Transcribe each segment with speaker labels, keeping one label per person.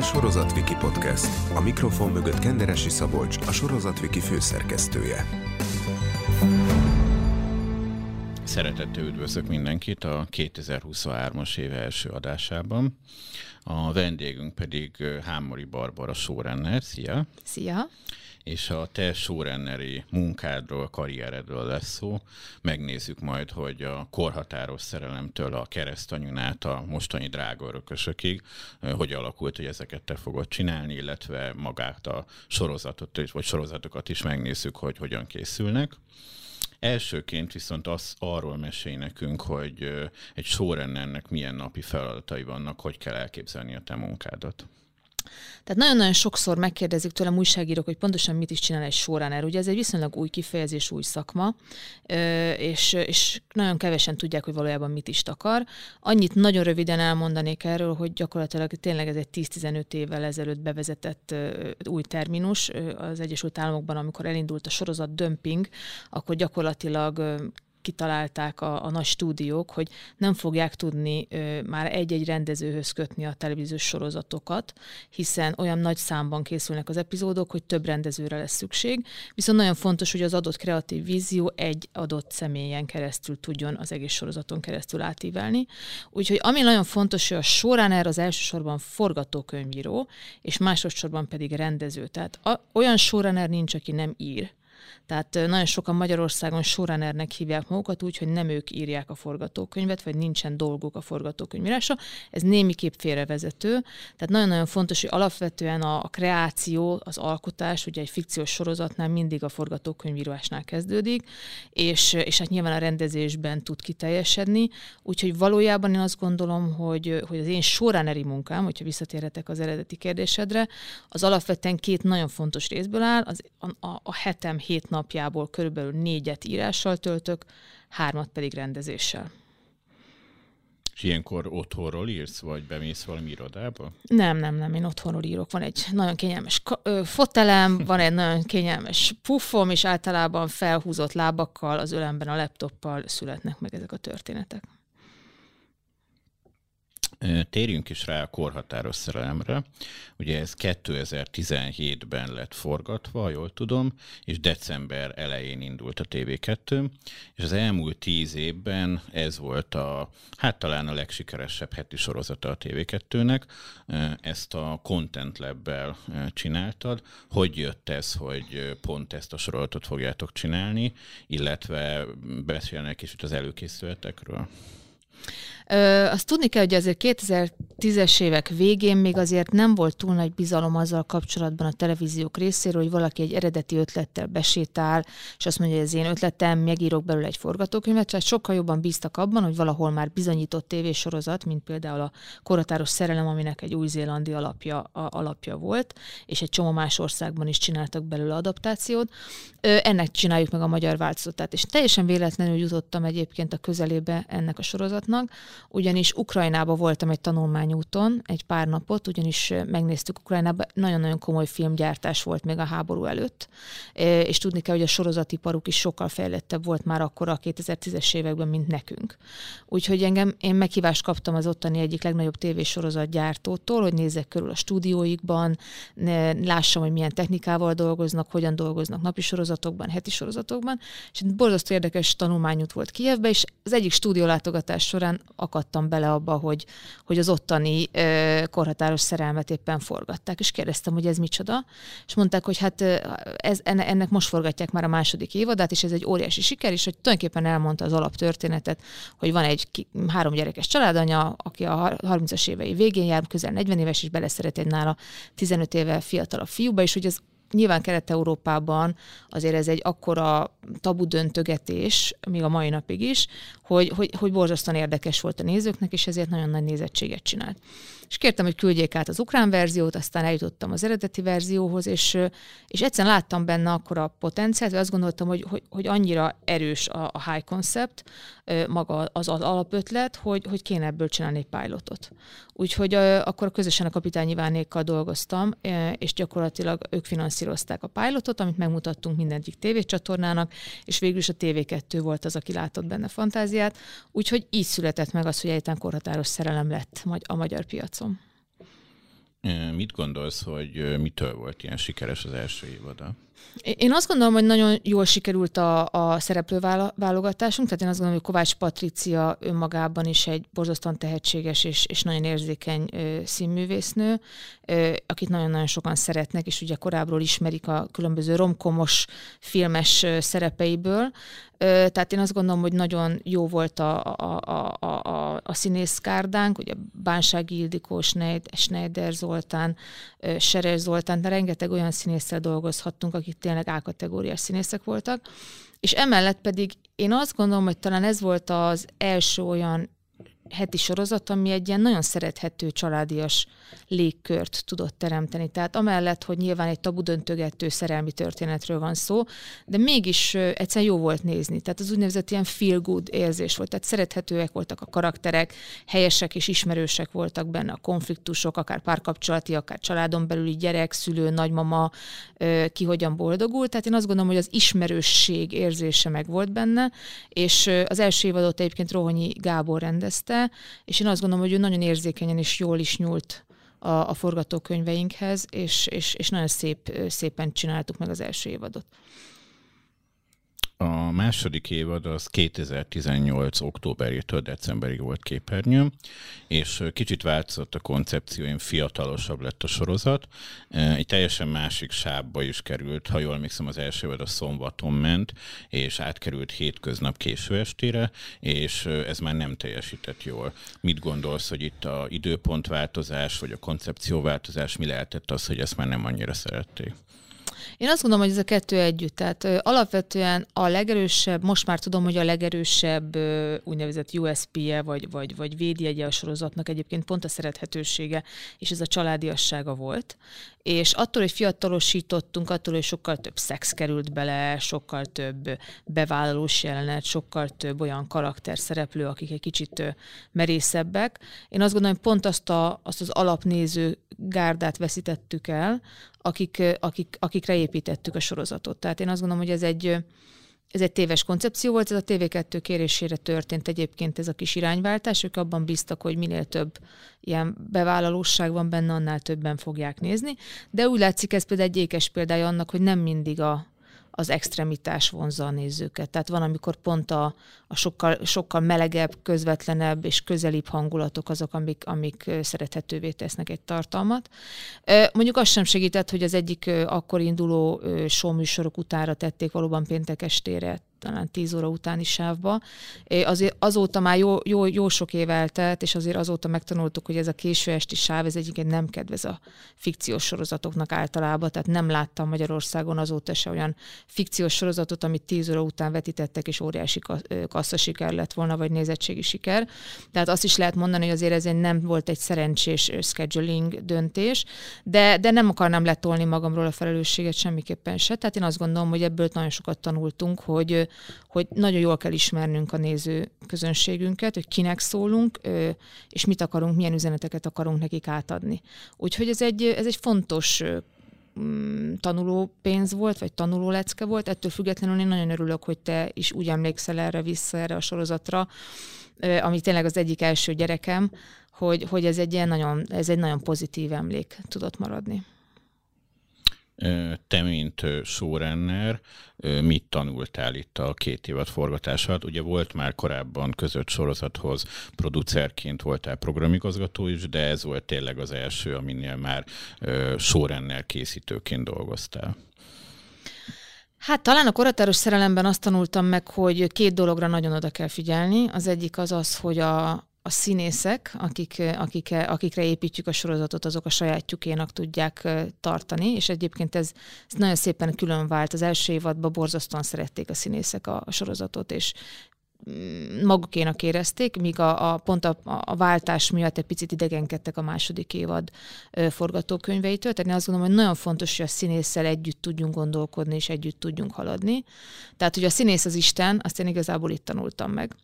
Speaker 1: a Sorozatviki Podcast. A mikrofon mögött Kenderesi Szabolcs, a Sorozatviki főszerkesztője.
Speaker 2: Szeretettel üdvözlök mindenkit a 2023-as éve első adásában. A vendégünk pedig Hámori Barbara Sórenner. Szia!
Speaker 3: Szia!
Speaker 2: És a te showrunneri munkádról, karrieredről lesz szó. Megnézzük majd, hogy a korhatáros szerelemtől a keresztanyun át a mostani drága örökösökig hogy alakult, hogy ezeket te fogod csinálni, illetve magát a sorozatot, vagy sorozatokat is megnézzük, hogy hogyan készülnek. Elsőként viszont az, arról mesél nekünk, hogy egy showrunnernek milyen napi feladatai vannak, hogy kell elképzelni a te munkádat.
Speaker 3: Tehát nagyon-nagyon sokszor megkérdezik tőlem újságírók, hogy pontosan mit is csinál egy showrunner. Ugye ez egy viszonylag új kifejezés, új szakma, és, és nagyon kevesen tudják, hogy valójában mit is takar. Annyit nagyon röviden elmondanék erről, hogy gyakorlatilag tényleg ez egy 10-15 évvel ezelőtt bevezetett új terminus az Egyesült Államokban, amikor elindult a sorozat dömping, akkor gyakorlatilag kitalálták a, a nagy stúdiók, hogy nem fogják tudni ö, már egy-egy rendezőhöz kötni a televíziós sorozatokat, hiszen olyan nagy számban készülnek az epizódok, hogy több rendezőre lesz szükség. Viszont nagyon fontos, hogy az adott kreatív vízió egy adott személyen keresztül tudjon az egész sorozaton keresztül átívelni. Úgyhogy ami nagyon fontos, hogy a erre az elsősorban forgatókönyvíró, és másodszorban pedig rendező. Tehát a, olyan showrunner nincs, aki nem ír. Tehát nagyon sokan Magyarországon showrunnernek hívják magukat úgy, hogy nem ők írják a forgatókönyvet, vagy nincsen dolguk a forgatókönyvírása. Ez némiképp félrevezető. Tehát nagyon-nagyon fontos, hogy alapvetően a, a kreáció, az alkotás, ugye egy fikciós sorozatnál mindig a forgatókönyvírásnál kezdődik, és, és hát nyilván a rendezésben tud kiteljesedni. Úgyhogy valójában én azt gondolom, hogy, hogy az én showrunneri munkám, hogyha visszatérhetek az eredeti kérdésedre, az alapvetően két nagyon fontos részből áll. Az, a, a, a hetem hét napjából körülbelül négyet írással töltök, hármat pedig rendezéssel.
Speaker 2: És ilyenkor otthonról írsz, vagy bemész valami irodába?
Speaker 3: Nem, nem, nem, én otthonról írok. Van egy nagyon kényelmes fotelem, van egy nagyon kényelmes puffom, és általában felhúzott lábakkal, az ölemben a laptoppal születnek meg ezek a történetek.
Speaker 2: Térjünk is rá a korhatáros szerelemre. Ugye ez 2017-ben lett forgatva, jól tudom, és december elején indult a TV2, és az elmúlt tíz évben ez volt a, hát talán a legsikeresebb heti sorozata a TV2-nek. Ezt a Content Lab-bel csináltad. Hogy jött ez, hogy pont ezt a sorozatot fogjátok csinálni, illetve beszélnek is itt az előkészületekről?
Speaker 3: Azt tudni kell, hogy azért 2010-es évek végén még azért nem volt túl nagy bizalom azzal kapcsolatban a televíziók részéről, hogy valaki egy eredeti ötlettel besétál, és azt mondja, hogy ez én ötletem, megírok belőle egy forgatókönyvet, tehát sokkal jobban bíztak abban, hogy valahol már bizonyított tévésorozat, mint például a Koratáros szerelem, aminek egy új-zélandi alapja, a, alapja volt, és egy csomó más országban is csináltak belőle adaptációt. Ö, ennek csináljuk meg a magyar változatát, és teljesen véletlenül jutottam egyébként a közelébe ennek a sorozatnak, ugyanis Ukrajnába voltam egy tanulmányúton egy pár napot, ugyanis megnéztük Ukrajnába, nagyon-nagyon komoly filmgyártás volt még a háború előtt, és tudni kell, hogy a sorozatiparuk is sokkal fejlettebb volt már akkor a 2010-es években, mint nekünk. Úgyhogy engem, én meghívást kaptam az ottani egyik legnagyobb tévésorozatgyártótól, hogy nézzek körül a stúdióikban, lássam, hogy milyen technikával dolgoznak, hogyan dolgoznak napi sorozatokban, heti sorozatokban, és egy borzasztó érdekes tanulmányút volt Kievbe, és az egyik stúdiólátogatás során akadtam bele abba, hogy, hogy az ottani ö, korhatáros szerelmet éppen forgatták, és kérdeztem, hogy ez micsoda, és mondták, hogy hát ez, ennek most forgatják már a második évadát, és ez egy óriási siker, és hogy tulajdonképpen elmondta az alaptörténetet, hogy van egy három gyerekes családanya, aki a 30-as évei végén jár, közel 40 éves, és beleszeret egy nála 15 éve fiatalabb fiúba, és hogy az nyilván Kelet-Európában azért ez egy akkora tabu döntögetés, még a mai napig is, hogy, hogy, hogy borzasztóan érdekes volt a nézőknek, és ezért nagyon nagy nézettséget csinált. És kértem, hogy küldjék át az ukrán verziót, aztán eljutottam az eredeti verzióhoz, és, és egyszerűen láttam benne akkor a potenciált, azt gondoltam, hogy, hogy, hogy annyira erős a, a high concept, maga az, az alapötlet, hogy, hogy kéne ebből csinálni egy pilotot. Úgyhogy akkor közösen a kapitányi Vánékkal dolgoztam, és gyakorlatilag ők finanszírozták a pilotot, amit megmutattunk mindegyik tévécsatornának, és végül is a TV2 volt az, aki látott benne fantáziát. Úgyhogy így született meg az, hogy egyetlen korhatáros szerelem lett a magyar piacon.
Speaker 2: Mit gondolsz, hogy mitől volt ilyen sikeres az első évada?
Speaker 3: Én azt gondolom, hogy nagyon jól sikerült a, a szereplőválogatásunk, tehát én azt gondolom, hogy Kovács Patricia önmagában is egy borzasztóan tehetséges és, és nagyon érzékeny ö, színművésznő, ö, akit nagyon-nagyon sokan szeretnek, és ugye korábbról ismerik a különböző romkomos filmes ö, szerepeiből. Ö, tehát én azt gondolom, hogy nagyon jó volt a, a, a, a, a színészkárdánk, ugye Bánsági Ildikó, Schneider Zoltán, Seres Zoltán, de rengeteg olyan színésszel dolgozhattunk, akik tényleg A-kategóriás színészek voltak. És emellett pedig én azt gondolom, hogy talán ez volt az első olyan heti sorozat, ami egy ilyen nagyon szerethető családias légkört tudott teremteni. Tehát amellett, hogy nyilván egy tabu döntögető szerelmi történetről van szó, de mégis egyszerűen jó volt nézni. Tehát az úgynevezett ilyen feel good érzés volt. Tehát szerethetőek voltak a karakterek, helyesek és ismerősek voltak benne a konfliktusok, akár párkapcsolati, akár családon belüli gyerek, szülő, nagymama, ki hogyan boldogul. Tehát én azt gondolom, hogy az ismerősség érzése meg volt benne, és az első évadot egyébként Rohonyi Gábor rendezte, és én azt gondolom, hogy ő nagyon érzékenyen és jól is nyúlt a, a forgatókönyveinkhez, és, és, és nagyon szép, szépen csináltuk meg az első évadot.
Speaker 2: A második évad az 2018. októberétől decemberig volt képernyő, és kicsit változott a koncepció, én fiatalosabb lett a sorozat. Egy teljesen másik sábba is került, ha jól emlékszem, az első évad a szombaton ment, és átkerült hétköznap késő estére, és ez már nem teljesített jól. Mit gondolsz, hogy itt a időpontváltozás, vagy a koncepcióváltozás mi lehetett az, hogy ezt már nem annyira szerették?
Speaker 3: Én azt gondolom, hogy ez a kettő együtt. Tehát ö, alapvetően a legerősebb, most már tudom, hogy a legerősebb ö, úgynevezett USP-je, vagy, vagy, vagy védjegye a sorozatnak egyébként pont a szerethetősége, és ez a családiassága volt. És attól, hogy fiatalosítottunk, attól, hogy sokkal több szex került bele, sokkal több bevállalós jelenet, sokkal több olyan karakter szereplő, akik egy kicsit merészebbek. Én azt gondolom, hogy pont azt, a, azt az alapnéző gárdát veszítettük el, akik, akik, akikre építettük a sorozatot. Tehát én azt gondolom, hogy ez egy, ez egy téves koncepció volt, ez a TV2 kérésére történt egyébként ez a kis irányváltás, ők abban bíztak, hogy minél több ilyen bevállalóság van benne, annál többen fogják nézni, de úgy látszik ez például egy ékes példája annak, hogy nem mindig a, az extremitás vonza a nézőket. Tehát van, amikor pont a, a sokkal, sokkal melegebb, közvetlenebb és közelibb hangulatok azok, amik, amik szerethetővé tesznek egy tartalmat. Mondjuk azt sem segített, hogy az egyik akkor induló showműsorok utára tették valóban péntek estére talán 10 óra utáni sávba. Azért azóta már jó, jó, jó sok év eltelt, és azért azóta megtanultuk, hogy ez a késő esti sáv, ez egyébként nem kedvez a fikciós sorozatoknak általában, tehát nem láttam Magyarországon azóta se olyan fikciós sorozatot, amit 10 óra után vetítettek, és óriási kassza siker lett volna, vagy nézettségi siker. Tehát azt is lehet mondani, hogy azért ez nem volt egy szerencsés scheduling döntés, de, de nem akarnám letolni magamról a felelősséget semmiképpen se. Tehát én azt gondolom, hogy ebből nagyon sokat tanultunk, hogy hogy nagyon jól kell ismernünk a néző közönségünket, hogy kinek szólunk, és mit akarunk, milyen üzeneteket akarunk nekik átadni. Úgyhogy ez egy, ez egy fontos mm, tanuló pénz volt, vagy tanuló lecke volt. Ettől függetlenül én nagyon örülök, hogy te is úgy emlékszel erre vissza, erre a sorozatra, ami tényleg az egyik első gyerekem, hogy, hogy ez egy ilyen nagyon, ez egy nagyon pozitív emlék tudott maradni
Speaker 2: te, mint showrunner, mit tanultál itt a két évad forgatását? Ugye volt már korábban között sorozathoz producerként voltál programigazgató is, de ez volt tényleg az első, aminél már showrunner készítőként dolgoztál.
Speaker 3: Hát talán a koratáros szerelemben azt tanultam meg, hogy két dologra nagyon oda kell figyelni. Az egyik az az, hogy a, a színészek, akik, akik, akikre építjük a sorozatot, azok a sajátjukénak tudják tartani, és egyébként ez, ez nagyon szépen külön vált. Az első évadban borzasztóan szerették a színészek a, a sorozatot, és magukénak érezték, míg a, a pont a, a váltás miatt egy picit idegenkedtek a második évad ö, forgatókönyveitől. Tehát én azt gondolom, hogy nagyon fontos, hogy a színésszel együtt tudjunk gondolkodni, és együtt tudjunk haladni. Tehát, hogy a színész az Isten, azt én igazából itt tanultam meg.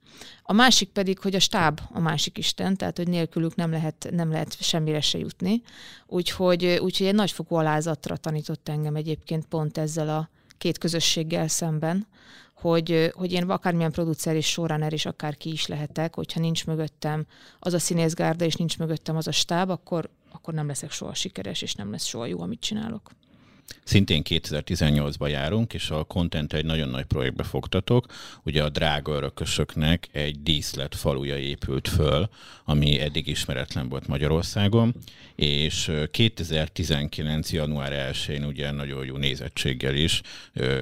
Speaker 3: A másik pedig, hogy a stáb a másik Isten, tehát, hogy nélkülük nem lehet, nem lehet semmire se jutni. Úgyhogy, úgyhogy egy nagyfokú alázatra tanított engem egyébként pont ezzel a két közösséggel szemben, hogy, hogy én akármilyen producer és showrunner is akár ki is lehetek, hogyha nincs mögöttem az a színészgárda, és nincs mögöttem az a stáb, akkor akkor nem leszek soha sikeres, és nem lesz soha jó, amit csinálok.
Speaker 2: Szintén 2018-ban járunk, és a Content egy nagyon nagy projektbe fogtatok. Ugye a drága örökösöknek egy díszlet faluja épült föl, ami eddig ismeretlen volt Magyarországon, és 2019. január 1-én ugye nagyon jó nézettséggel is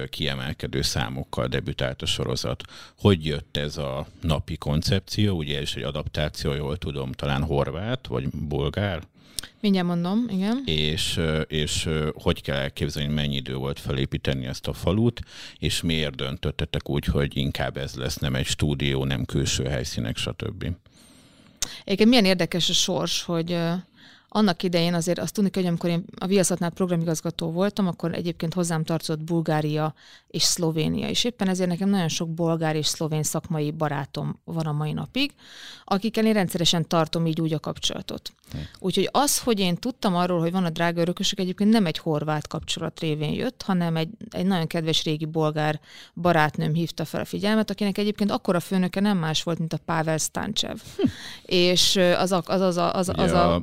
Speaker 2: kiemelkedő számokkal debütált a sorozat. Hogy jött ez a napi koncepció? Ugye ez egy adaptáció, jól tudom, talán horvát vagy bolgár?
Speaker 3: Mindjárt mondom, igen.
Speaker 2: És, és hogy kell elképzelni, mennyi idő volt felépíteni ezt a falut, és miért döntöttetek úgy, hogy inkább ez lesz, nem egy stúdió, nem külső helyszínek, stb.
Speaker 3: Egyébként milyen érdekes a sors, hogy annak idején azért azt tudni hogy amikor én a Viaszatnál programigazgató voltam, akkor egyébként hozzám tartozott Bulgária és Szlovénia, és éppen ezért nekem nagyon sok bolgár és szlovén szakmai barátom van a mai napig, akikkel én rendszeresen tartom így úgy a kapcsolatot. Hm. Úgyhogy az, hogy én tudtam arról, hogy van a drága örökösök, egyébként nem egy horvát kapcsolat révén jött, hanem egy, egy nagyon kedves régi bolgár barátnőm hívta fel a figyelmet, akinek egyébként akkora főnöke nem más volt, mint a Pavel Stancsev. Hm. És az a, az, az, az, az, az a... a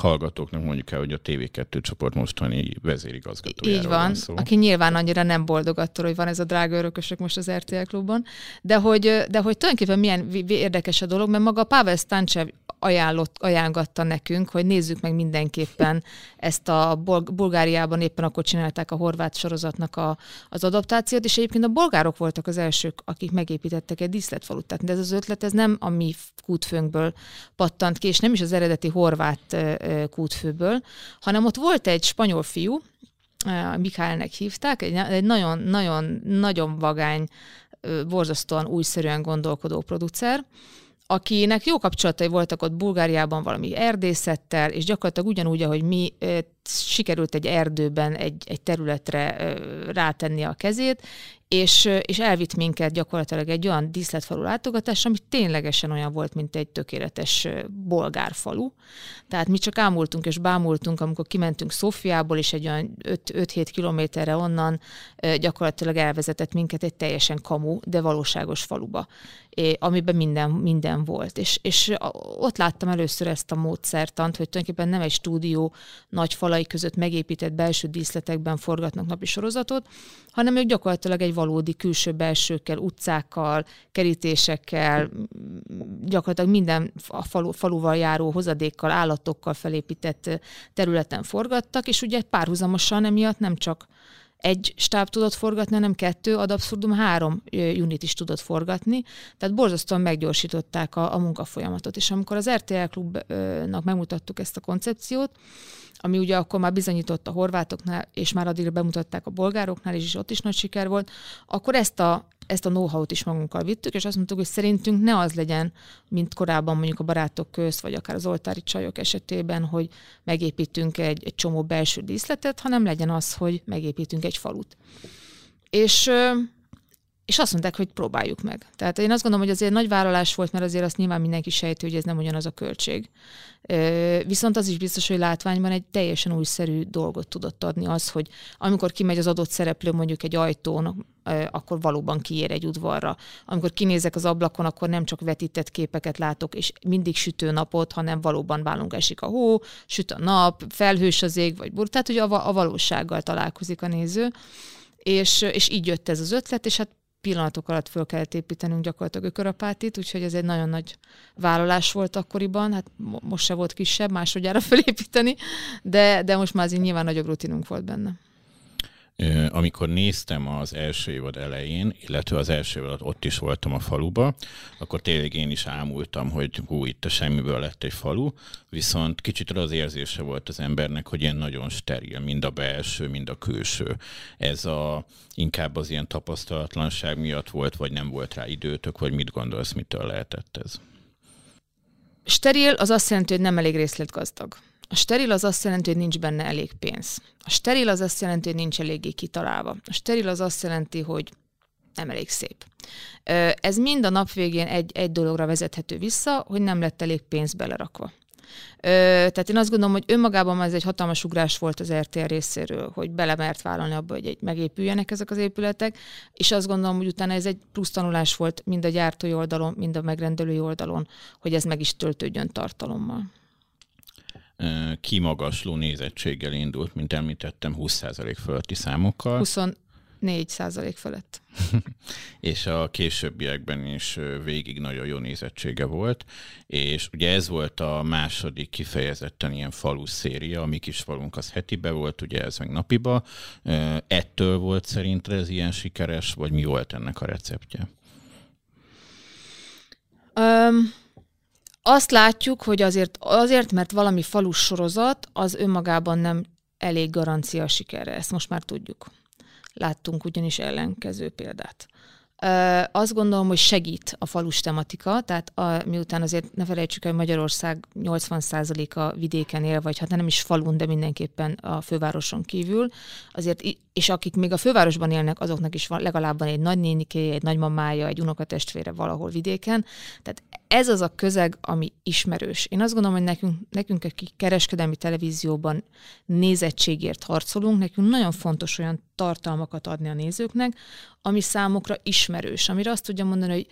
Speaker 2: hallgatóknak mondjuk el, hogy a TV2 csoport mostani vezérigazgatójáról
Speaker 3: Így van, van szó. aki nyilván annyira nem boldog attól, hogy van ez a drága örökösök most az RTL klubban, de hogy, de hogy tulajdonképpen milyen érdekes a dolog, mert maga Pavel Stancsev ajánlott, ajánlgatta nekünk, hogy nézzük meg mindenképpen ezt a Bulgáriában éppen akkor csinálták a horvát sorozatnak a, az adaptációt, és egyébként a bolgárok voltak az elsők, akik megépítettek egy díszletfalut. Tehát ez az ötlet, ez nem a mi kútfőnkből pattant ki, és nem is az eredeti horvát kútfőből, hanem ott volt egy spanyol fiú, Mikálnek hívták, egy, egy nagyon, nagyon, nagyon vagány, borzasztóan újszerűen gondolkodó producer, akinek jó kapcsolatai voltak ott Bulgáriában valami erdészettel, és gyakorlatilag ugyanúgy, ahogy mi sikerült egy erdőben egy, egy területre rátenni a kezét, és, és elvitt minket gyakorlatilag egy olyan díszletfalu látogatás, ami ténylegesen olyan volt, mint egy tökéletes bolgár falu. Tehát mi csak ámultunk és bámultunk, amikor kimentünk Szófiából, és egy olyan 5-7 kilométerre onnan gyakorlatilag elvezetett minket egy teljesen kamu, de valóságos faluba, amiben minden, minden volt. És, és ott láttam először ezt a módszertant, hogy tulajdonképpen nem egy stúdió nagy falai között megépített belső díszletekben forgatnak napi sorozatot, hanem ők gyakorlatilag egy valódi külső belsőkkel, utcákkal, kerítésekkel, gyakorlatilag minden a falu, faluval járó hozadékkal, állatokkal felépített területen forgattak, és ugye párhuzamosan emiatt nem csak egy stáb tudott forgatni, hanem kettő, ad abszurdum három unit is tudott forgatni, tehát borzasztóan meggyorsították a, a munkafolyamatot. És amikor az RTL klubnak megmutattuk ezt a koncepciót, ami ugye akkor már bizonyított a horvátoknál, és már addigra bemutatták a bolgároknál, és ott is nagy siker volt, akkor ezt a, ezt a know-how-t is magunkkal vittük, és azt mondtuk, hogy szerintünk ne az legyen, mint korábban mondjuk a barátok közt, vagy akár az oltári csajok esetében, hogy megépítünk egy, egy csomó belső díszletet, hanem legyen az, hogy megépítünk egy falut. És és azt mondták, hogy próbáljuk meg. Tehát én azt gondolom, hogy azért nagy vállalás volt, mert azért azt nyilván mindenki sejti, hogy ez nem ugyanaz a költség. Viszont az is biztos, hogy látványban egy teljesen újszerű dolgot tudott adni az, hogy amikor kimegy az adott szereplő mondjuk egy ajtón, akkor valóban kiér egy udvarra. Amikor kinézek az ablakon, akkor nem csak vetített képeket látok, és mindig sütő napot, hanem valóban válunk esik a hó, süt a nap, felhős az ég, vagy bur. Tehát, hogy a, a valósággal találkozik a néző. És, és így jött ez az ötlet, és hát pillanatok alatt föl kellett építenünk gyakorlatilag ökörapátit, úgyhogy ez egy nagyon nagy vállalás volt akkoriban, hát most se volt kisebb, másodjára fölépíteni, de, de most már azért nyilván nagyobb rutinunk volt benne.
Speaker 2: Amikor néztem az első évad elején, illetve az első évad ott is voltam a faluba, akkor tényleg én is ámultam, hogy hú, itt a semmiből lett egy falu, viszont kicsit az érzése volt az embernek, hogy ilyen nagyon steril, mind a belső, mind a külső. Ez a, inkább az ilyen tapasztalatlanság miatt volt, vagy nem volt rá időtök, vagy mit gondolsz, mitől lehetett ez?
Speaker 3: Steril az azt jelenti, hogy nem elég részletgazdag. A steril az azt jelenti, hogy nincs benne elég pénz. A steril az azt jelenti, hogy nincs eléggé kitalálva. A steril az azt jelenti, hogy nem elég szép. Ez mind a nap végén egy, egy dologra vezethető vissza, hogy nem lett elég pénz belerakva. Tehát én azt gondolom, hogy önmagában ez egy hatalmas ugrás volt az RTL részéről, hogy belemert vállalni abba, hogy egy, megépüljenek ezek az épületek, és azt gondolom, hogy utána ez egy plusz tanulás volt mind a gyártói oldalon, mind a megrendelői oldalon, hogy ez meg is töltődjön tartalommal.
Speaker 2: Kimagasló nézettséggel indult, mint említettem, 20% fölötti számokkal.
Speaker 3: 24 százalék fölött.
Speaker 2: és a későbbiekben is végig nagyon jó nézettsége volt, és ugye ez volt a második kifejezetten ilyen falu széria, a mi kis falunk az hetibe volt, ugye ez meg napiba. Ettől volt szerinted ez ilyen sikeres, vagy mi volt ennek a receptje?
Speaker 3: Um, azt látjuk, hogy azért, azért, mert valami falus sorozat, az önmagában nem elég garancia sikerre. Ezt most már tudjuk. Láttunk ugyanis ellenkező példát. Azt gondolom, hogy segít a falus tematika, tehát a, miután azért ne felejtsük el, hogy Magyarország 80%-a vidéken él, vagy hát nem is falun, de mindenképpen a fővároson kívül, azért, és akik még a fővárosban élnek, azoknak is van, legalább van egy nagynénikéje, egy nagymamája, egy unokatestvére valahol vidéken. Tehát ez az a közeg, ami ismerős. Én azt gondolom, hogy nekünk, nekünk akik kereskedelmi televízióban nézettségért harcolunk, nekünk nagyon fontos olyan tartalmakat adni a nézőknek, ami számukra ismerős, amire azt tudja mondani, hogy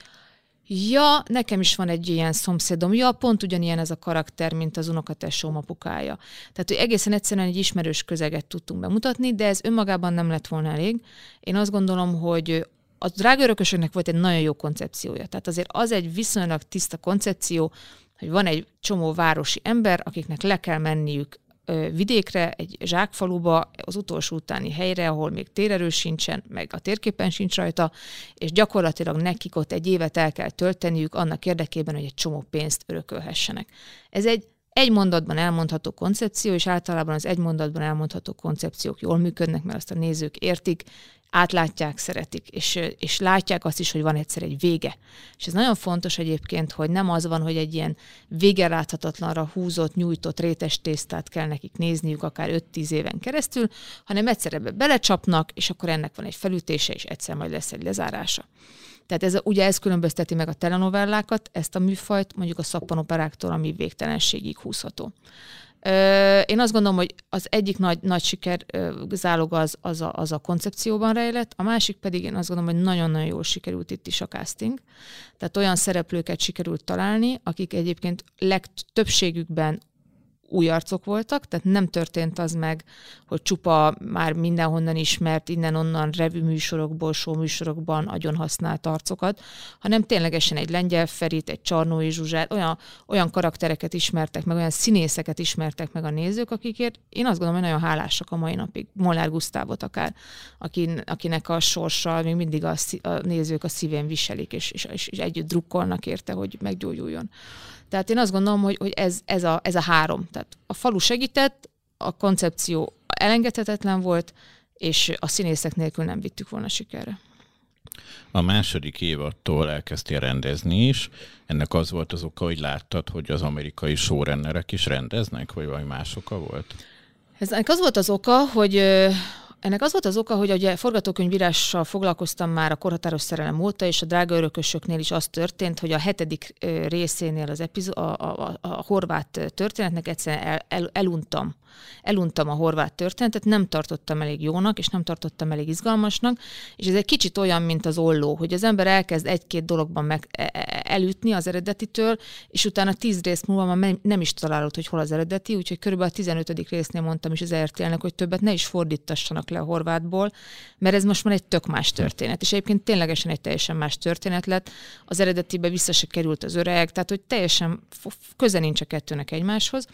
Speaker 3: ja, nekem is van egy ilyen szomszédom, ja, pont ugyanilyen ez a karakter, mint az unokatesóm apukája. Tehát, hogy egészen egyszerűen egy ismerős közeget tudtunk bemutatni, de ez önmagában nem lett volna elég. Én azt gondolom, hogy a drága örökösöknek volt egy nagyon jó koncepciója. Tehát azért az egy viszonylag tiszta koncepció, hogy van egy csomó városi ember, akiknek le kell menniük vidékre, egy zsákfaluba, az utolsó utáni helyre, ahol még térerő sincsen, meg a térképen sincs rajta, és gyakorlatilag nekik ott egy évet el kell tölteniük annak érdekében, hogy egy csomó pénzt örökölhessenek. Ez egy egy mondatban elmondható koncepció, és általában az egy mondatban elmondható koncepciók jól működnek, mert azt a nézők értik, átlátják, szeretik, és, és látják azt is, hogy van egyszer egy vége. És ez nagyon fontos egyébként, hogy nem az van, hogy egy ilyen vége láthatatlanra húzott, nyújtott rétes tésztát kell nekik nézniük akár 5-10 éven keresztül, hanem egyszer ebbe belecsapnak, és akkor ennek van egy felütése, és egyszer majd lesz egy lezárása. Tehát ez, ugye ez különbözteti meg a telenovellákat, ezt a műfajt mondjuk a szappanoperáktól, ami végtelenségig húzható. Én azt gondolom, hogy az egyik nagy, nagy siker zálog az, az, a, az a koncepcióban rejlett, a másik pedig én azt gondolom, hogy nagyon-nagyon jól sikerült itt is a casting. Tehát olyan szereplőket sikerült találni, akik egyébként legtöbbségükben új arcok voltak, tehát nem történt az meg, hogy csupa már mindenhonnan ismert, innen-onnan revű műsorokból, show műsorokban agyon használt arcokat, hanem ténylegesen egy lengyel Ferit, egy Csarnói Zsuzsát, olyan, olyan karaktereket ismertek meg, olyan színészeket ismertek meg a nézők, akikért én azt gondolom, hogy nagyon hálásak a mai napig. Molnár Gusztávot akár, akin, akinek a sorsa még mindig a, a nézők a szívén viselik, és, és, és együtt drukkolnak érte, hogy meggyógyuljon. Tehát én azt gondolom, hogy, hogy ez, ez, a, ez a három. Tehát a falu segített, a koncepció elengedhetetlen volt, és a színészek nélkül nem vittük volna sikerre.
Speaker 2: A második évattól elkezdtél rendezni is. Ennek az volt az oka, hogy láttad, hogy az amerikai showrunnerek is rendeznek, vagy valami más oka volt?
Speaker 3: Ennek az volt az oka, hogy ennek az volt az oka, hogy ugye forgatókönyvírással foglalkoztam már a korhatáros szerelem óta, és a drága örökösöknél is az történt, hogy a hetedik részénél az epizó- a, a, a, a horvát történetnek egyszerűen el, el, eluntam eluntam a horvát történetet, nem tartottam elég jónak, és nem tartottam elég izgalmasnak, és ez egy kicsit olyan, mint az olló, hogy az ember elkezd egy-két dologban meg e, e, elütni az eredetitől, és utána tíz rész múlva már nem is találod, hogy hol az eredeti, úgyhogy körülbelül a 15. résznél mondtam is az RTL-nek, hogy többet ne is fordítassanak le a horvátból, mert ez most már egy tök más történet. És egyébként ténylegesen egy teljesen más történet lett. Az eredetibe vissza se került az öreg, tehát hogy teljesen köze nincs a kettőnek egymáshoz.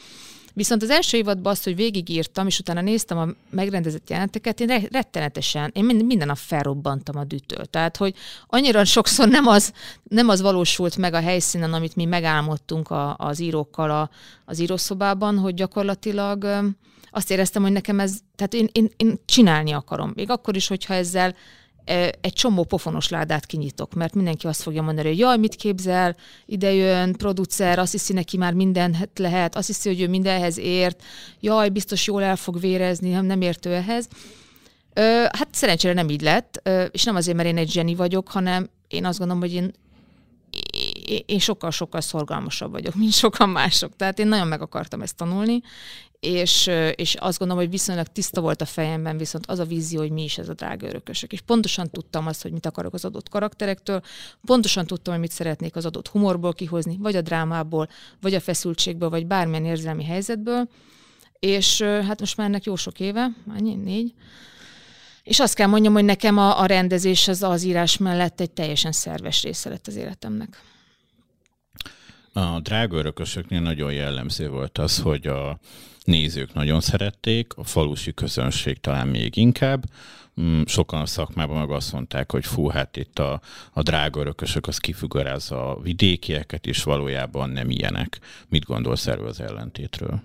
Speaker 3: Viszont az első évadban azt, hogy végigírtam, és utána néztem a megrendezett jelenteket, én rettenetesen, én minden nap felrobbantam a dűtől. Tehát, hogy annyira sokszor nem az, nem az valósult meg a helyszínen, amit mi megálmodtunk a, az írókkal a, az írószobában, hogy gyakorlatilag azt éreztem, hogy nekem ez, tehát én, én, én csinálni akarom. Még akkor is, hogyha ezzel egy csomó pofonos ládát kinyitok, mert mindenki azt fogja mondani, hogy jaj, mit képzel, ide jön, producer, azt hiszi neki már mindent lehet, azt hiszi, hogy ő mindenhez ért, jaj, biztos jól el fog vérezni, nem, nem ért ő ehhez. Hát szerencsére nem így lett, és nem azért, mert én egy zseni vagyok, hanem én azt gondolom, hogy én én sokkal-sokkal szorgalmasabb vagyok, mint sokan mások. Tehát én nagyon meg akartam ezt tanulni, és, és azt gondolom, hogy viszonylag tiszta volt a fejemben viszont az a vízió, hogy mi is ez a drága örökösök. És pontosan tudtam azt, hogy mit akarok az adott karakterektől, pontosan tudtam, hogy mit szeretnék az adott humorból kihozni, vagy a drámából, vagy a feszültségből, vagy bármilyen érzelmi helyzetből. És hát most már ennek jó sok éve, annyi, négy, és azt kell mondjam, hogy nekem a, a rendezés az az írás mellett egy teljesen szerves része lett az életemnek.
Speaker 2: A drága örökösöknél nagyon jellemző volt az, hogy a nézők nagyon szerették, a falusi közönség talán még inkább. Mm, sokan a szakmában meg azt mondták, hogy fú, hát itt a, a drága örökösök az kifügarázza a vidékieket, és valójában nem ilyenek. Mit gondolsz erről az ellentétről?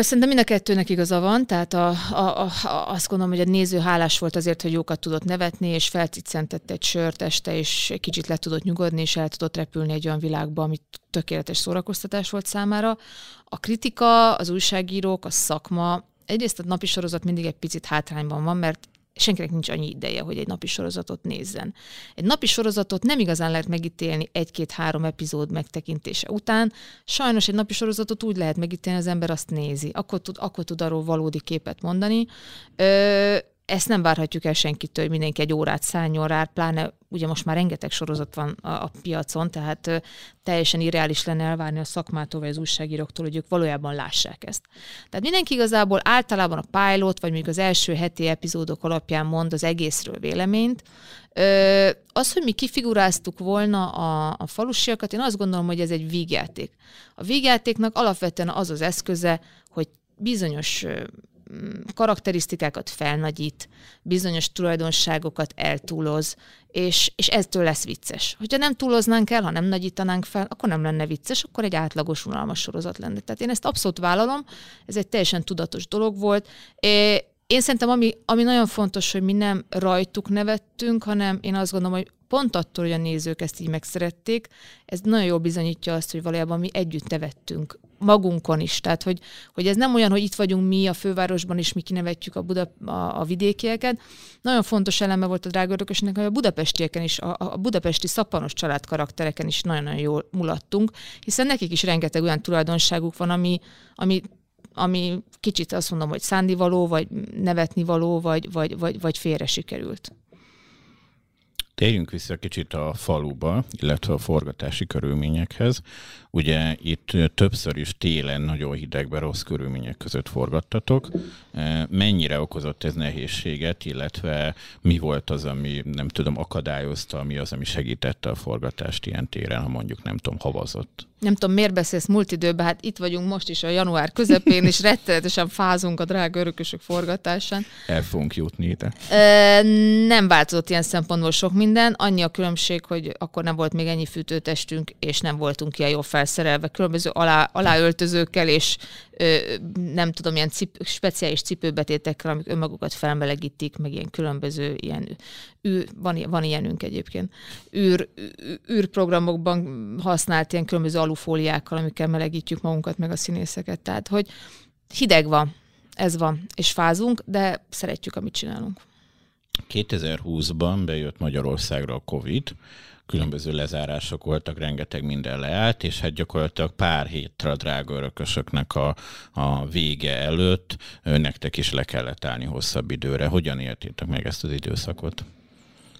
Speaker 3: Szerintem mind a kettőnek igaza van, tehát a, a, a, azt gondolom, hogy a néző hálás volt azért, hogy jókat tudott nevetni, és felciccentett egy sört este, és egy kicsit le tudott nyugodni, és el tudott repülni egy olyan világba, amit tökéletes szórakoztatás volt számára. A kritika, az újságírók, a szakma, egyrészt a napi sorozat mindig egy picit hátrányban van, mert senkinek nincs annyi ideje, hogy egy napi sorozatot nézzen. Egy napi sorozatot nem igazán lehet megítélni egy-két-három epizód megtekintése után. Sajnos egy napi sorozatot úgy lehet megítélni, az ember azt nézi. Akkor tud, akkor tud arról valódi képet mondani. Ö, ezt nem várhatjuk el senkitől, hogy mindenki egy órát szálljon rá, pláne ugye most már rengeteg sorozat van a, a piacon, tehát ö, teljesen irreális lenne elvárni a szakmától vagy az újságíróktól, hogy ők valójában lássák ezt. Tehát mindenki igazából általában a pilot, vagy még az első heti epizódok alapján mond az egészről véleményt. Ö, az, hogy mi kifiguráztuk volna a, a falusiakat, én azt gondolom, hogy ez egy vígjáték. A vígjátéknak alapvetően az az eszköze, hogy bizonyos karakterisztikákat felnagyít, bizonyos tulajdonságokat eltúloz, és, és eztől lesz vicces. Hogyha nem túloznánk el, ha nem nagyítanánk fel, akkor nem lenne vicces, akkor egy átlagos, unalmas sorozat lenne. Tehát én ezt abszolút vállalom, ez egy teljesen tudatos dolog volt. Én szerintem, ami, ami nagyon fontos, hogy mi nem rajtuk nevettünk, hanem én azt gondolom, hogy pont attól, hogy a nézők ezt így megszerették, ez nagyon jól bizonyítja azt, hogy valójában mi együtt nevettünk magunkon is. Tehát, hogy, hogy ez nem olyan, hogy itt vagyunk mi a fővárosban, és mi kinevetjük a, Buda, a, a vidékieket. Nagyon fontos eleme volt a drága örökösnek, hogy a budapestieken is, a, a budapesti szappanos család karaktereken is nagyon-nagyon jól mulattunk, hiszen nekik is rengeteg olyan tulajdonságuk van, ami, ami ami kicsit azt mondom, hogy szándivaló, vagy nevetnivaló, vagy, vagy, vagy, vagy félre sikerült.
Speaker 2: Térjünk vissza kicsit a faluba, illetve a forgatási körülményekhez. Ugye itt többször is télen nagyon hidegben rossz körülmények között forgattatok. Mennyire okozott ez nehézséget, illetve mi volt az, ami nem tudom, akadályozta, mi az, ami segítette a forgatást ilyen téren, ha mondjuk nem tudom, havazott?
Speaker 3: Nem tudom, miért beszélsz múlt időben, hát itt vagyunk most is a január közepén, és rettenetesen fázunk a drága örökösök forgatásán.
Speaker 2: El fogunk jutni ide.
Speaker 3: E, nem változott ilyen szempontból sok minden, annyi a különbség, hogy akkor nem volt még ennyi fűtőtestünk, és nem voltunk ilyen jó felszerelve, különböző alá, aláöltözőkkel, és nem tudom, ilyen cip, speciális cipőbetétekkel, amik önmagukat felmelegítik, meg ilyen különböző ilyen űr, van, van ilyenünk egyébként, űr, űrprogramokban használt ilyen különböző alufóliákkal, amikkel melegítjük magunkat, meg a színészeket. Tehát, hogy hideg van, ez van, és fázunk, de szeretjük, amit csinálunk.
Speaker 2: 2020-ban bejött Magyarországra a Covid, különböző lezárások voltak, rengeteg minden leállt, és hát gyakorlatilag pár hétre a drága örökösöknek a, a vége előtt nektek is le kellett állni hosszabb időre. Hogyan éltétek meg ezt az időszakot?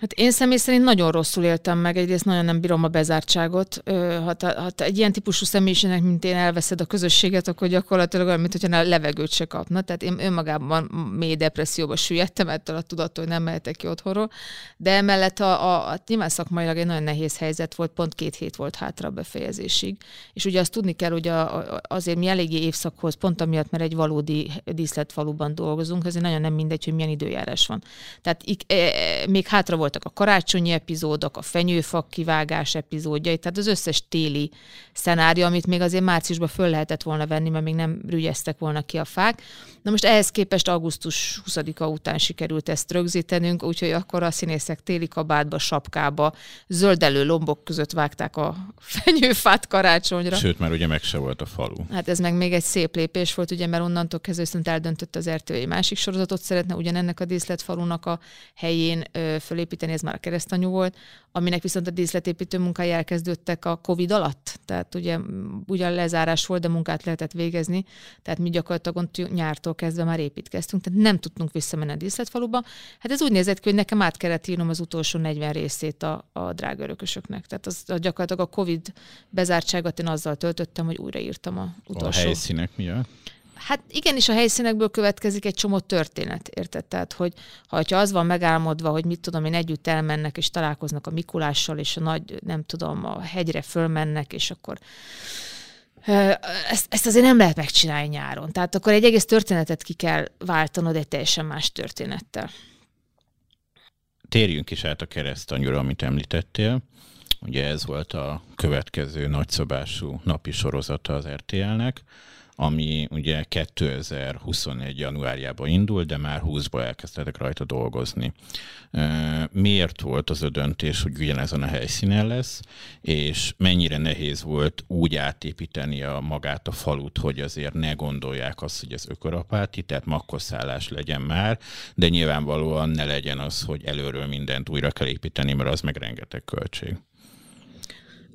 Speaker 3: Hát én személy szerint nagyon rosszul éltem meg, egyrészt nagyon nem bírom a bezártságot. Ha, ha egy ilyen típusú személyiségnek, mint én elveszed a közösséget, akkor gyakorlatilag olyan, mintha a levegőt se kapna. Tehát én önmagában mély depresszióba süllyedtem ettől a tudattól, hogy nem mehetek ki otthonról. De emellett a, a, a, nyilván szakmailag egy nagyon nehéz helyzet volt, pont két hét volt hátra a befejezésig. És ugye azt tudni kell, hogy a, a, azért mi eléggé évszakhoz, pont amiatt, mert egy valódi díszletfaluban dolgozunk, azért nagyon nem mindegy, hogy milyen időjárás van. Tehát e, e, még hátra volt voltak a karácsonyi epizódok, a fenyőfak kivágás epizódjai, tehát az összes téli szenárió, amit még azért márciusban föl lehetett volna venni, mert még nem rügyeztek volna ki a fák. Na most ehhez képest augusztus 20-a után sikerült ezt rögzítenünk, úgyhogy akkor a színészek téli kabátba, sapkába, zöldelő lombok között vágták a fenyőfát karácsonyra.
Speaker 2: Sőt, már ugye meg se volt a falu.
Speaker 3: Hát ez meg még egy szép lépés volt, ugye, mert onnantól kezdve viszont eldöntött az RTL másik sorozatot szeretne ugyanennek a díszletfalunak a helyén ö, fölépíteni, építeni, ez már a keresztanyú volt, aminek viszont a díszletépítő munkái elkezdődtek a Covid alatt, tehát ugye ugyan lezárás volt, de munkát lehetett végezni, tehát mi gyakorlatilag nyártól kezdve már építkeztünk, tehát nem tudtunk visszamenni a díszletfaluba. Hát ez úgy nézett ki, hogy nekem át kellett írnom az utolsó 40 részét a, a drága örökösöknek. Tehát az, a gyakorlatilag a Covid bezártságot én azzal töltöttem, hogy újraírtam a utolsó.
Speaker 2: A helyszínek miatt?
Speaker 3: Hát igenis a helyszínekből következik egy csomó történet, érted? Tehát, hogy ha az van megálmodva, hogy mit tudom én, együtt elmennek és találkoznak a Mikulással, és a nagy, nem tudom, a hegyre fölmennek, és akkor ezt, ezt azért nem lehet megcsinálni nyáron. Tehát akkor egy egész történetet ki kell váltanod egy teljesen más történettel.
Speaker 2: Térjünk is át a keresztanyúra, amit említettél. Ugye ez volt a következő nagyszabású napi sorozata az RTL-nek ami ugye 2021. januárjában indult, de már 20-ba elkezdtek rajta dolgozni. Miért volt az a döntés, hogy ugyanezen a helyszínen lesz, és mennyire nehéz volt úgy átépíteni a magát a falut, hogy azért ne gondolják azt, hogy ez ökorapáti, tehát makkoszállás legyen már, de nyilvánvalóan ne legyen az, hogy előről mindent újra kell építeni, mert az meg rengeteg költség.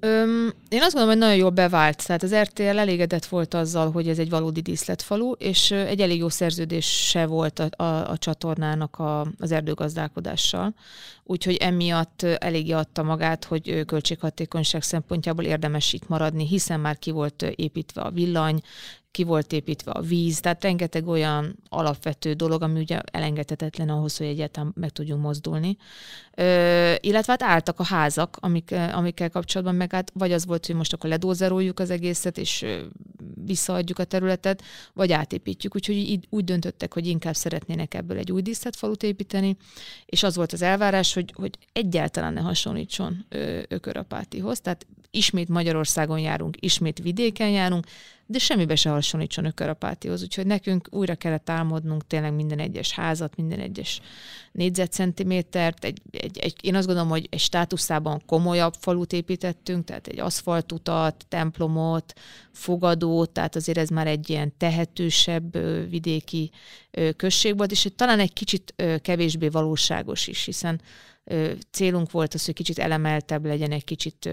Speaker 3: Öm, én azt gondolom, hogy nagyon jól bevált. Tehát az RTL elégedett volt azzal, hogy ez egy valódi díszletfalu, és egy elég jó szerződése volt a, a, a csatornának a, az erdőgazdálkodással. Úgyhogy emiatt eléggé adta magát, hogy költséghatékonyság szempontjából érdemes itt maradni, hiszen már ki volt építve a villany, ki volt építve a víz, tehát rengeteg olyan alapvető dolog, ami ugye elengedhetetlen ahhoz, hogy egyáltalán meg tudjunk mozdulni. Ö, illetve hát álltak a házak, amik, amikkel kapcsolatban meg hát vagy az volt, hogy most akkor ledózeroljuk az egészet, és visszaadjuk a területet, vagy átépítjük. Úgyhogy így, úgy döntöttek, hogy inkább szeretnének ebből egy új díszletfalut építeni, és az volt az elvárás, hogy, hogy egyáltalán ne hasonlítson Ökörapátihoz. Tehát ismét Magyarországon járunk, ismét vidéken járunk, de semmibe se hasonlítson ökörapátihoz. Úgyhogy nekünk újra kellett álmodnunk tényleg minden egyes házat, minden egyes négyzetcentimétert. Egy, egy, egy, én azt gondolom, hogy egy státuszában komolyabb falut építettünk, tehát egy aszfaltutat, templomot, fogadót, tehát azért ez már egy ilyen tehetősebb vidéki község volt, és talán egy kicsit kevésbé valóságos is, hiszen célunk volt az, hogy kicsit elemeltebb legyen, egy kicsit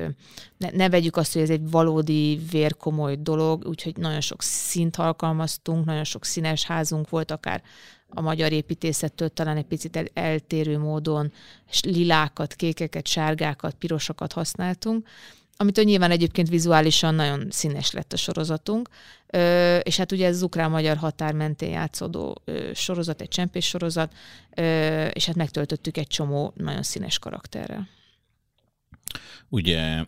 Speaker 3: ne, ne vegyük azt, hogy ez egy valódi vérkomoly dolog, úgyhogy nagyon sok szint alkalmaztunk, nagyon sok színes házunk volt, akár a magyar építészettől talán egy picit el, eltérő módon lilákat, kékeket, sárgákat, pirosokat használtunk, amitől nyilván egyébként vizuálisan nagyon színes lett a sorozatunk, ö, és hát ugye ez az ukrán-magyar határ mentén játszódó ö, sorozat, egy csempés sorozat, ö, és hát megtöltöttük egy csomó nagyon színes karakterrel.
Speaker 2: Ugye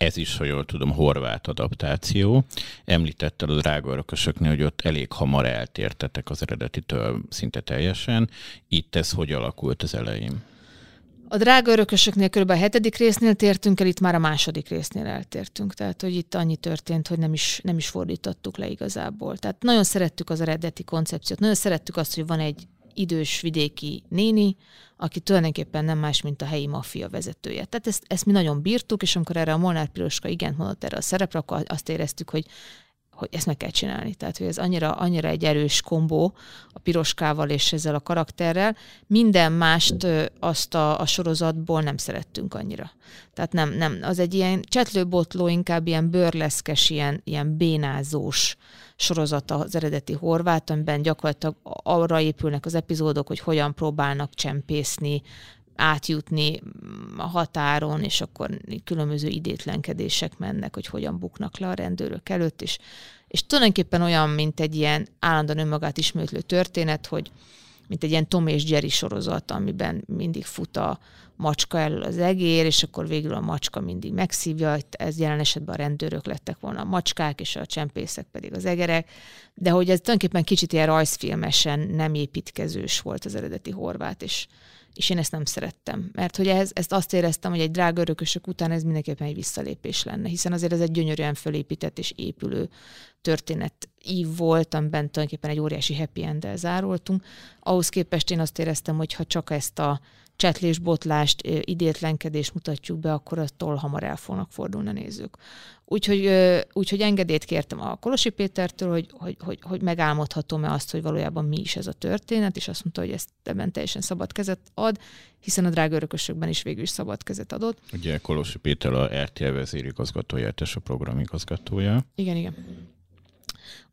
Speaker 2: ez is, ha jól tudom, horvát adaptáció. Említetted a drága örökösöknél, hogy ott elég hamar eltértetek az eredetitől szinte teljesen. Itt ez hogy alakult az elején?
Speaker 3: A drága örökösöknél kb. a hetedik résznél tértünk el, itt már a második résznél eltértünk. Tehát, hogy itt annyi történt, hogy nem is, nem is fordítottuk le igazából. Tehát nagyon szerettük az eredeti koncepciót, nagyon szerettük azt, hogy van egy idős vidéki néni, aki tulajdonképpen nem más, mint a helyi maffia vezetője. Tehát ezt, ezt mi nagyon bírtuk, és amikor erre a Molnár Piroska igent mondott erre a szerepre, akkor azt éreztük, hogy hogy ezt meg kell csinálni. Tehát, hogy ez annyira, annyira egy erős kombó a piroskával és ezzel a karakterrel. Minden mást azt a, a sorozatból nem szerettünk annyira. Tehát nem, nem, az egy ilyen csetlőbotló, inkább ilyen bőrleszkes, ilyen, ilyen bénázós sorozat az eredeti horvát, amiben gyakorlatilag arra épülnek az epizódok, hogy hogyan próbálnak csempészni, átjutni a határon, és akkor különböző idétlenkedések mennek, hogy hogyan buknak le a rendőrök előtt, és, és tulajdonképpen olyan, mint egy ilyen állandóan önmagát ismétlő történet, hogy mint egy ilyen Tom és Jerry sorozat, amiben mindig fut a macska elől az egér, és akkor végül a macska mindig megszívja, ez jelen esetben a rendőrök lettek volna a macskák, és a csempészek pedig az egerek, de hogy ez tulajdonképpen kicsit ilyen rajzfilmesen nem építkezős volt az eredeti horvát, és és én ezt nem szerettem. Mert hogy ez, ezt azt éreztem, hogy egy drága örökösök után ez mindenképpen egy visszalépés lenne, hiszen azért ez egy gyönyörűen fölépített és épülő történet ív volt, amiben tulajdonképpen egy óriási happy end zárultunk. Ahhoz képest én azt éreztem, hogy ha csak ezt a csetlés, botlást, idétlenkedést mutatjuk be, akkor attól hamar el fognak fordulni a nézők. Úgyhogy, úgyhogy engedélyt kértem a Kolosi Pétertől, hogy, hogy, hogy, hogy megálmodhatom-e azt, hogy valójában mi is ez a történet, és azt mondta, hogy ezt ebben teljesen szabad kezet ad, hiszen a drága örökösökben is végül is szabad kezet adott.
Speaker 2: Ugye Kolosi Péter a RTL vezérigazgatója, és a programigazgatója.
Speaker 3: Igen, igen.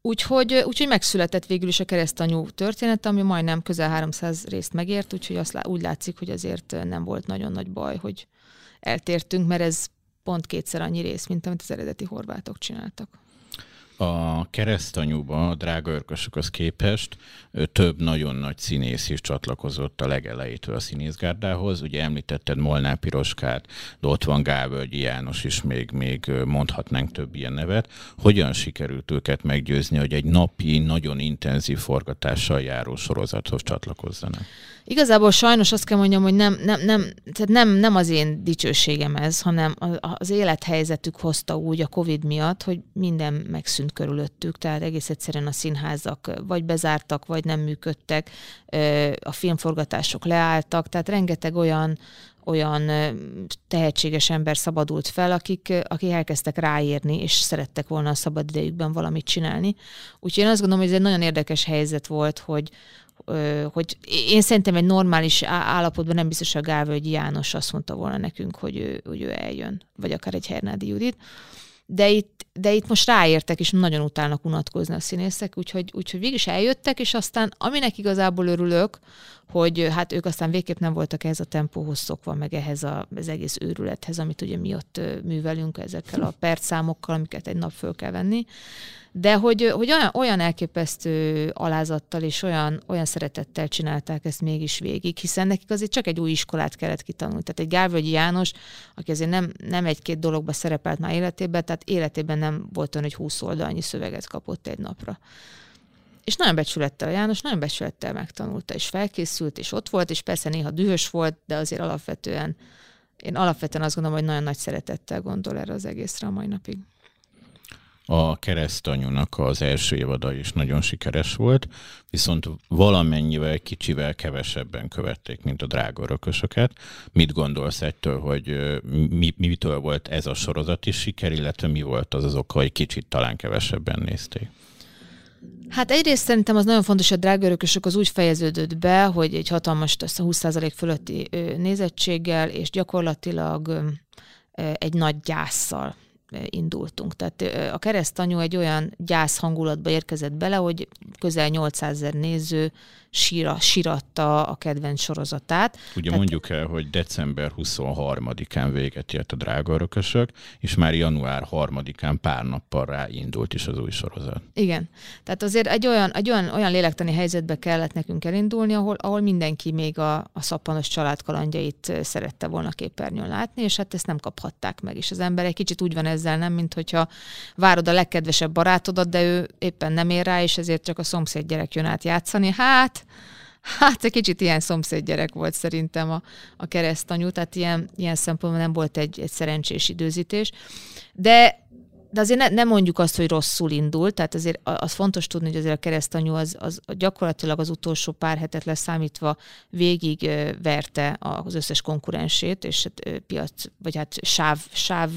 Speaker 3: Úgyhogy, úgyhogy megszületett végül is a keresztanyú történet, ami majdnem közel 300 részt megért, úgyhogy azt úgy látszik, hogy azért nem volt nagyon nagy baj, hogy eltértünk, mert ez pont kétszer annyi rész, mint amit az eredeti horvátok csináltak.
Speaker 2: A keresztanyúba, a drága örkösökhöz képest több nagyon nagy színész is csatlakozott a legelejétől a színészgárdához. Ugye említetted Molnár Piroskát, de ott van Gálvölgyi János is, még, még mondhatnánk több ilyen nevet. Hogyan sikerült őket meggyőzni, hogy egy napi, nagyon intenzív forgatással járó sorozathoz csatlakozzanak?
Speaker 3: Igazából sajnos azt kell mondjam, hogy nem, nem, nem, tehát nem, nem az én dicsőségem ez, hanem az élethelyzetük hozta úgy a Covid miatt, hogy minden megszűnt körülöttük, tehát egész egyszerűen a színházak vagy bezártak, vagy nem működtek, a filmforgatások leálltak, tehát rengeteg olyan, olyan tehetséges ember szabadult fel, akik, akik elkezdtek ráérni, és szerettek volna a szabad idejükben valamit csinálni. Úgyhogy én azt gondolom, hogy ez egy nagyon érdekes helyzet volt, hogy, hogy én szerintem egy normális állapotban nem biztos, hogy a Gálvölgyi János azt mondta volna nekünk, hogy ő, hogy ő eljön, vagy akár egy Hernádi Judit. De itt, de itt most ráértek, és nagyon utálnak unatkozni a színészek, úgyhogy, úgyhogy végig is eljöttek, és aztán aminek igazából örülök, hogy hát ők aztán végképp nem voltak ehhez a tempóhoz szokva, meg ehhez a, az egész őrülethez, amit ugye mi ott művelünk ezekkel a percszámokkal, amiket egy nap föl kell venni de hogy, hogy olyan, olyan elképesztő alázattal és olyan, olyan szeretettel csinálták ezt mégis végig, hiszen nekik azért csak egy új iskolát kellett kitanulni. Tehát egy Gálvölgyi János, aki azért nem, nem egy-két dologba szerepelt már életében, tehát életében nem volt olyan, hogy 20 oldalnyi szöveget kapott egy napra. És nagyon becsülettel János, nagyon becsülettel megtanulta, és felkészült, és ott volt, és persze néha dühös volt, de azért alapvetően, én alapvetően azt gondolom, hogy nagyon nagy szeretettel gondol erre az egészre a mai napig
Speaker 2: a keresztanyúnak az első évada is nagyon sikeres volt, viszont valamennyivel kicsivel kevesebben követték, mint a drága örökösöket. Mit gondolsz ettől, hogy mi, mitől volt ez a sorozat is siker, illetve mi volt az az oka, hogy kicsit talán kevesebben nézték?
Speaker 3: Hát egyrészt szerintem az nagyon fontos, hogy a drága örökösök az úgy fejeződött be, hogy egy hatalmas, azt a 20% fölötti nézettséggel, és gyakorlatilag egy nagy gyászsal indultunk. Tehát a keresztanyú egy olyan gyász hangulatba érkezett bele, hogy közel 800 ezer néző síra, síratta a kedvenc sorozatát.
Speaker 2: Ugye Tehát, mondjuk el, hogy december 23-án véget ért a drága örökösök, és már január 3-án pár nappal rá indult is az új sorozat.
Speaker 3: Igen. Tehát azért egy olyan, egy olyan, olyan lélektani helyzetbe kellett nekünk elindulni, ahol, ahol mindenki még a, a szappanos családkalandjait szerette volna képernyőn látni, és hát ezt nem kaphatták meg. És az ember egy kicsit úgy van ezzel, nem, mint hogyha várod a legkedvesebb barátodat, de ő éppen nem ér rá, és ezért csak a szomszéd gyerek jön át játszani. Hát, Hát egy kicsit ilyen szomszédgyerek volt szerintem a, a keresztanyú, tehát ilyen, ilyen szempontból nem volt egy, egy szerencsés időzítés. De de azért ne, nem mondjuk azt, hogy rosszul indult, tehát azért az fontos tudni, hogy azért a keresztanyú az, az gyakorlatilag az utolsó pár hetet leszámítva végig verte az összes konkurensét, és hát piac, vagy hát sáv, sáv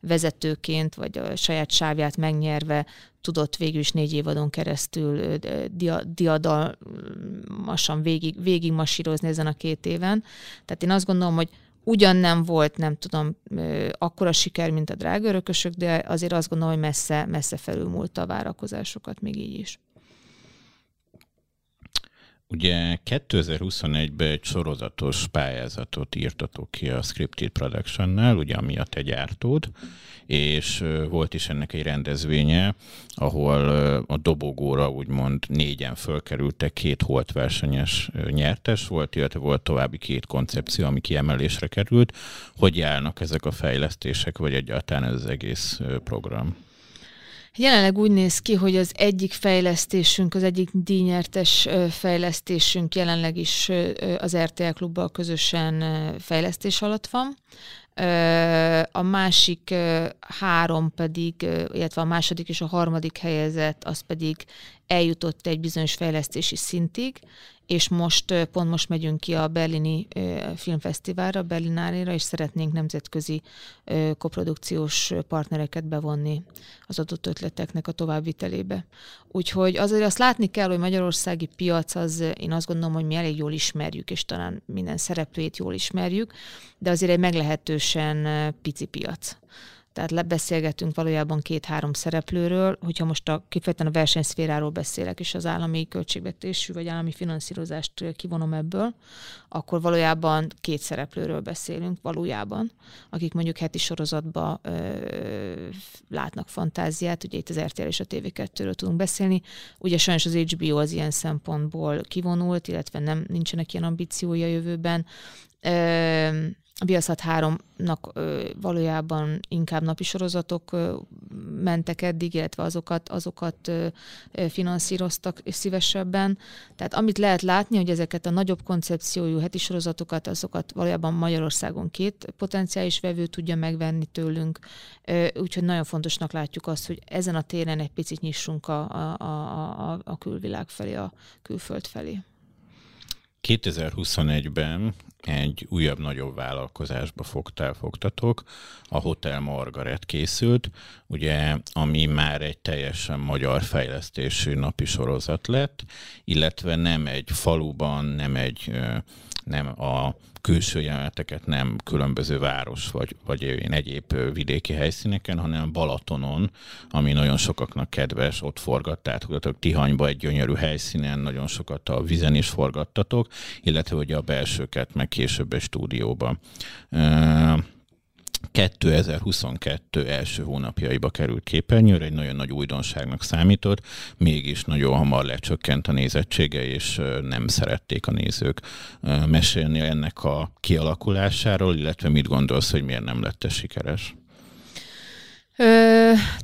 Speaker 3: vezetőként, vagy a saját sávját megnyerve tudott végül is négy évadon keresztül dia, diadalmasan végig, végig masírozni ezen a két éven. Tehát én azt gondolom, hogy ugyan nem volt, nem tudom, akkora siker, mint a drága örökösök, de azért azt gondolom, hogy messze, messze felülmúlta a várakozásokat még így is.
Speaker 2: Ugye 2021-ben egy sorozatos pályázatot írtatok ki a Scripted Production-nál, ugye ami a te gyártód, és volt is ennek egy rendezvénye, ahol a dobogóra úgymond négyen fölkerültek, két holt versenyes nyertes volt, illetve volt további két koncepció, ami kiemelésre került. Hogy járnak ezek a fejlesztések, vagy egyáltalán ez az egész program?
Speaker 3: Jelenleg úgy néz ki, hogy az egyik fejlesztésünk, az egyik díjnyertes fejlesztésünk jelenleg is az RTL klubbal közösen fejlesztés alatt van. A másik három pedig, illetve a második és a harmadik helyezett, az pedig eljutott egy bizonyos fejlesztési szintig, és most pont most megyünk ki a berlini filmfesztiválra, Berlinárira, és szeretnénk nemzetközi koprodukciós partnereket bevonni az adott ötleteknek a továbbvitelébe. Úgyhogy azért azt látni kell, hogy magyarországi piac az, én azt gondolom, hogy mi elég jól ismerjük, és talán minden szereplőjét jól ismerjük, de azért egy meglehetősen pici piac. Tehát lebeszélgetünk valójában két-három szereplőről, hogyha most a, kifejezetten a versenyszféráról beszélek, és az állami költségvetésű vagy állami finanszírozást kivonom ebből, akkor valójában két szereplőről beszélünk valójában, akik mondjuk heti sorozatba ö, látnak fantáziát, ugye itt az RTL és a TV2-ről tudunk beszélni, ugye sajnos az HBO az ilyen szempontból kivonult, illetve nem nincsenek ilyen ambíciója jövőben, a Biaszat 3-nak valójában inkább napi sorozatok mentek eddig, illetve azokat, azokat finanszíroztak szívesebben. Tehát amit lehet látni, hogy ezeket a nagyobb koncepciójú heti sorozatokat, azokat valójában Magyarországon két potenciális vevő tudja megvenni tőlünk, úgyhogy nagyon fontosnak látjuk azt, hogy ezen a téren egy picit nyissunk a, a, a, a külvilág felé, a külföld felé.
Speaker 2: 2021-ben egy újabb, nagyobb vállalkozásba fogtál, fogtatok. A Hotel Margaret készült, ugye, ami már egy teljesen magyar fejlesztésű napi sorozat lett, illetve nem egy faluban, nem egy nem a külső jeleneteket nem különböző város vagy, vagy egyéb vidéki helyszíneken, hanem Balatonon, ami nagyon sokaknak kedves, ott forgattátok, Tihanyba egy gyönyörű helyszínen, nagyon sokat a vizen is forgattatok, illetve ugye a belsőket meg később egy stúdióban. 2022 első hónapjaiba került képernyőre, egy nagyon nagy újdonságnak számított, mégis nagyon hamar lecsökkent a nézettsége, és nem szerették a nézők mesélni ennek a kialakulásáról, illetve mit gondolsz, hogy miért nem lett sikeres?
Speaker 3: Ö,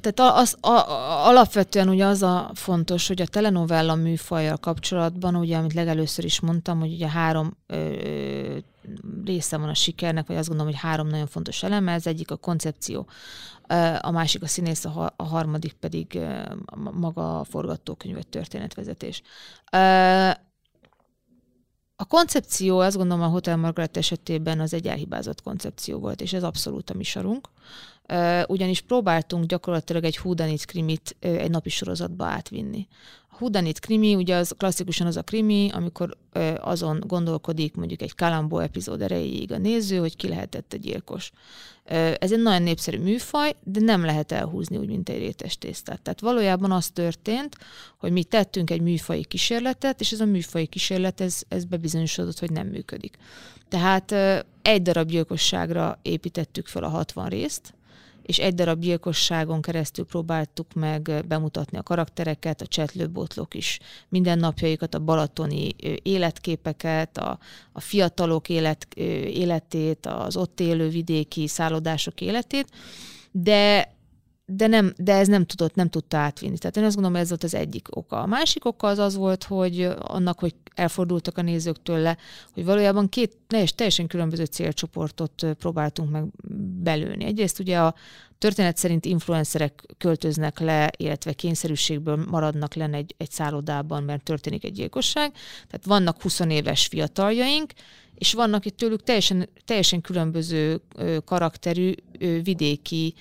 Speaker 3: tehát az, a, alapvetően ugye az a fontos, hogy a telenovella műfajjal kapcsolatban, ugye, amit legelőször is mondtam, hogy ugye három ö, része van a sikernek, vagy azt gondolom, hogy három nagyon fontos eleme. Ez egyik a koncepció, a másik a színész, a harmadik pedig maga a forgatókönyv, vagy történetvezetés. A koncepció, azt gondolom a Hotel Margaret esetében az egy elhibázott koncepció volt, és ez abszolút a mi sarunk. Ugyanis próbáltunk gyakorlatilag egy húdanit krimit egy napi sorozatba átvinni. Hudanit krimi, ugye az klasszikusan az a krimi, amikor ö, azon gondolkodik mondjuk egy Kalambó epizód erejéig a néző, hogy ki lehetett a gyilkos. Ö, ez egy nagyon népszerű műfaj, de nem lehet elhúzni úgy, mint egy rétes tésztát. Tehát valójában az történt, hogy mi tettünk egy műfai kísérletet, és ez a műfai kísérlet, ez, ez bebizonyosodott, hogy nem működik. Tehát ö, egy darab gyilkosságra építettük fel a 60 részt, és egy darab gyilkosságon keresztül próbáltuk meg bemutatni a karaktereket, a csetlőbotlók is mindennapjaikat, a balatoni életképeket, a, a fiatalok élet, életét, az ott élő vidéki szállodások életét, de de, nem, de ez nem tudott, nem tudta átvinni. Tehát én azt gondolom, ez volt az egyik oka. A másik oka az az volt, hogy annak, hogy elfordultak a nézők tőle, hogy valójában két teljesen különböző célcsoportot próbáltunk meg belőni. Egyrészt ugye a történet szerint influencerek költöznek le, illetve kényszerűségből maradnak le egy, egy szállodában, mert történik egy gyilkosság. Tehát vannak 20 éves fiataljaink, és vannak itt tőlük teljesen, teljesen különböző karakterű vidéki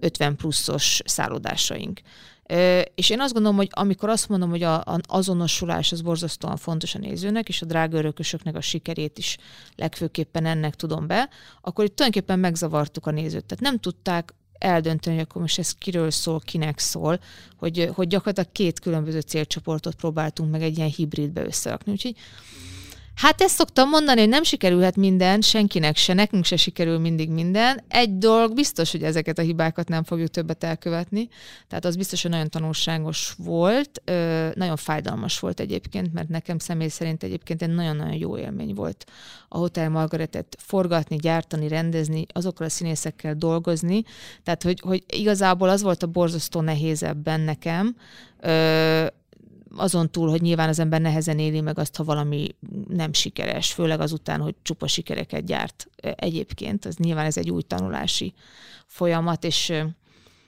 Speaker 3: 50 pluszos szállodásaink. És én azt gondolom, hogy amikor azt mondom, hogy a, a azonosulás az borzasztóan fontos a nézőnek, és a drága örökösöknek a sikerét is legfőképpen ennek tudom be, akkor itt tulajdonképpen megzavartuk a nézőt. Tehát nem tudták eldönteni, hogy akkor most ez kiről szól, kinek szól, hogy, hogy gyakorlatilag két különböző célcsoportot próbáltunk meg egy ilyen hibridbe összerakni. Úgyhogy Hát ezt szoktam mondani, hogy nem sikerülhet minden, senkinek se, nekünk se sikerül mindig minden. Egy dolog biztos, hogy ezeket a hibákat nem fogjuk többet elkövetni. Tehát az biztos, hogy nagyon tanulságos volt, nagyon fájdalmas volt egyébként, mert nekem személy szerint egyébként egy nagyon-nagyon jó élmény volt a Hotel Margaretet forgatni, gyártani, rendezni, azokkal a színészekkel dolgozni. Tehát, hogy, hogy igazából az volt a borzasztó nehéz ebben nekem, azon túl, hogy nyilván az ember nehezen éli meg azt, ha valami nem sikeres, főleg azután, hogy csupa sikereket gyárt egyébként. Az nyilván ez egy új tanulási folyamat, és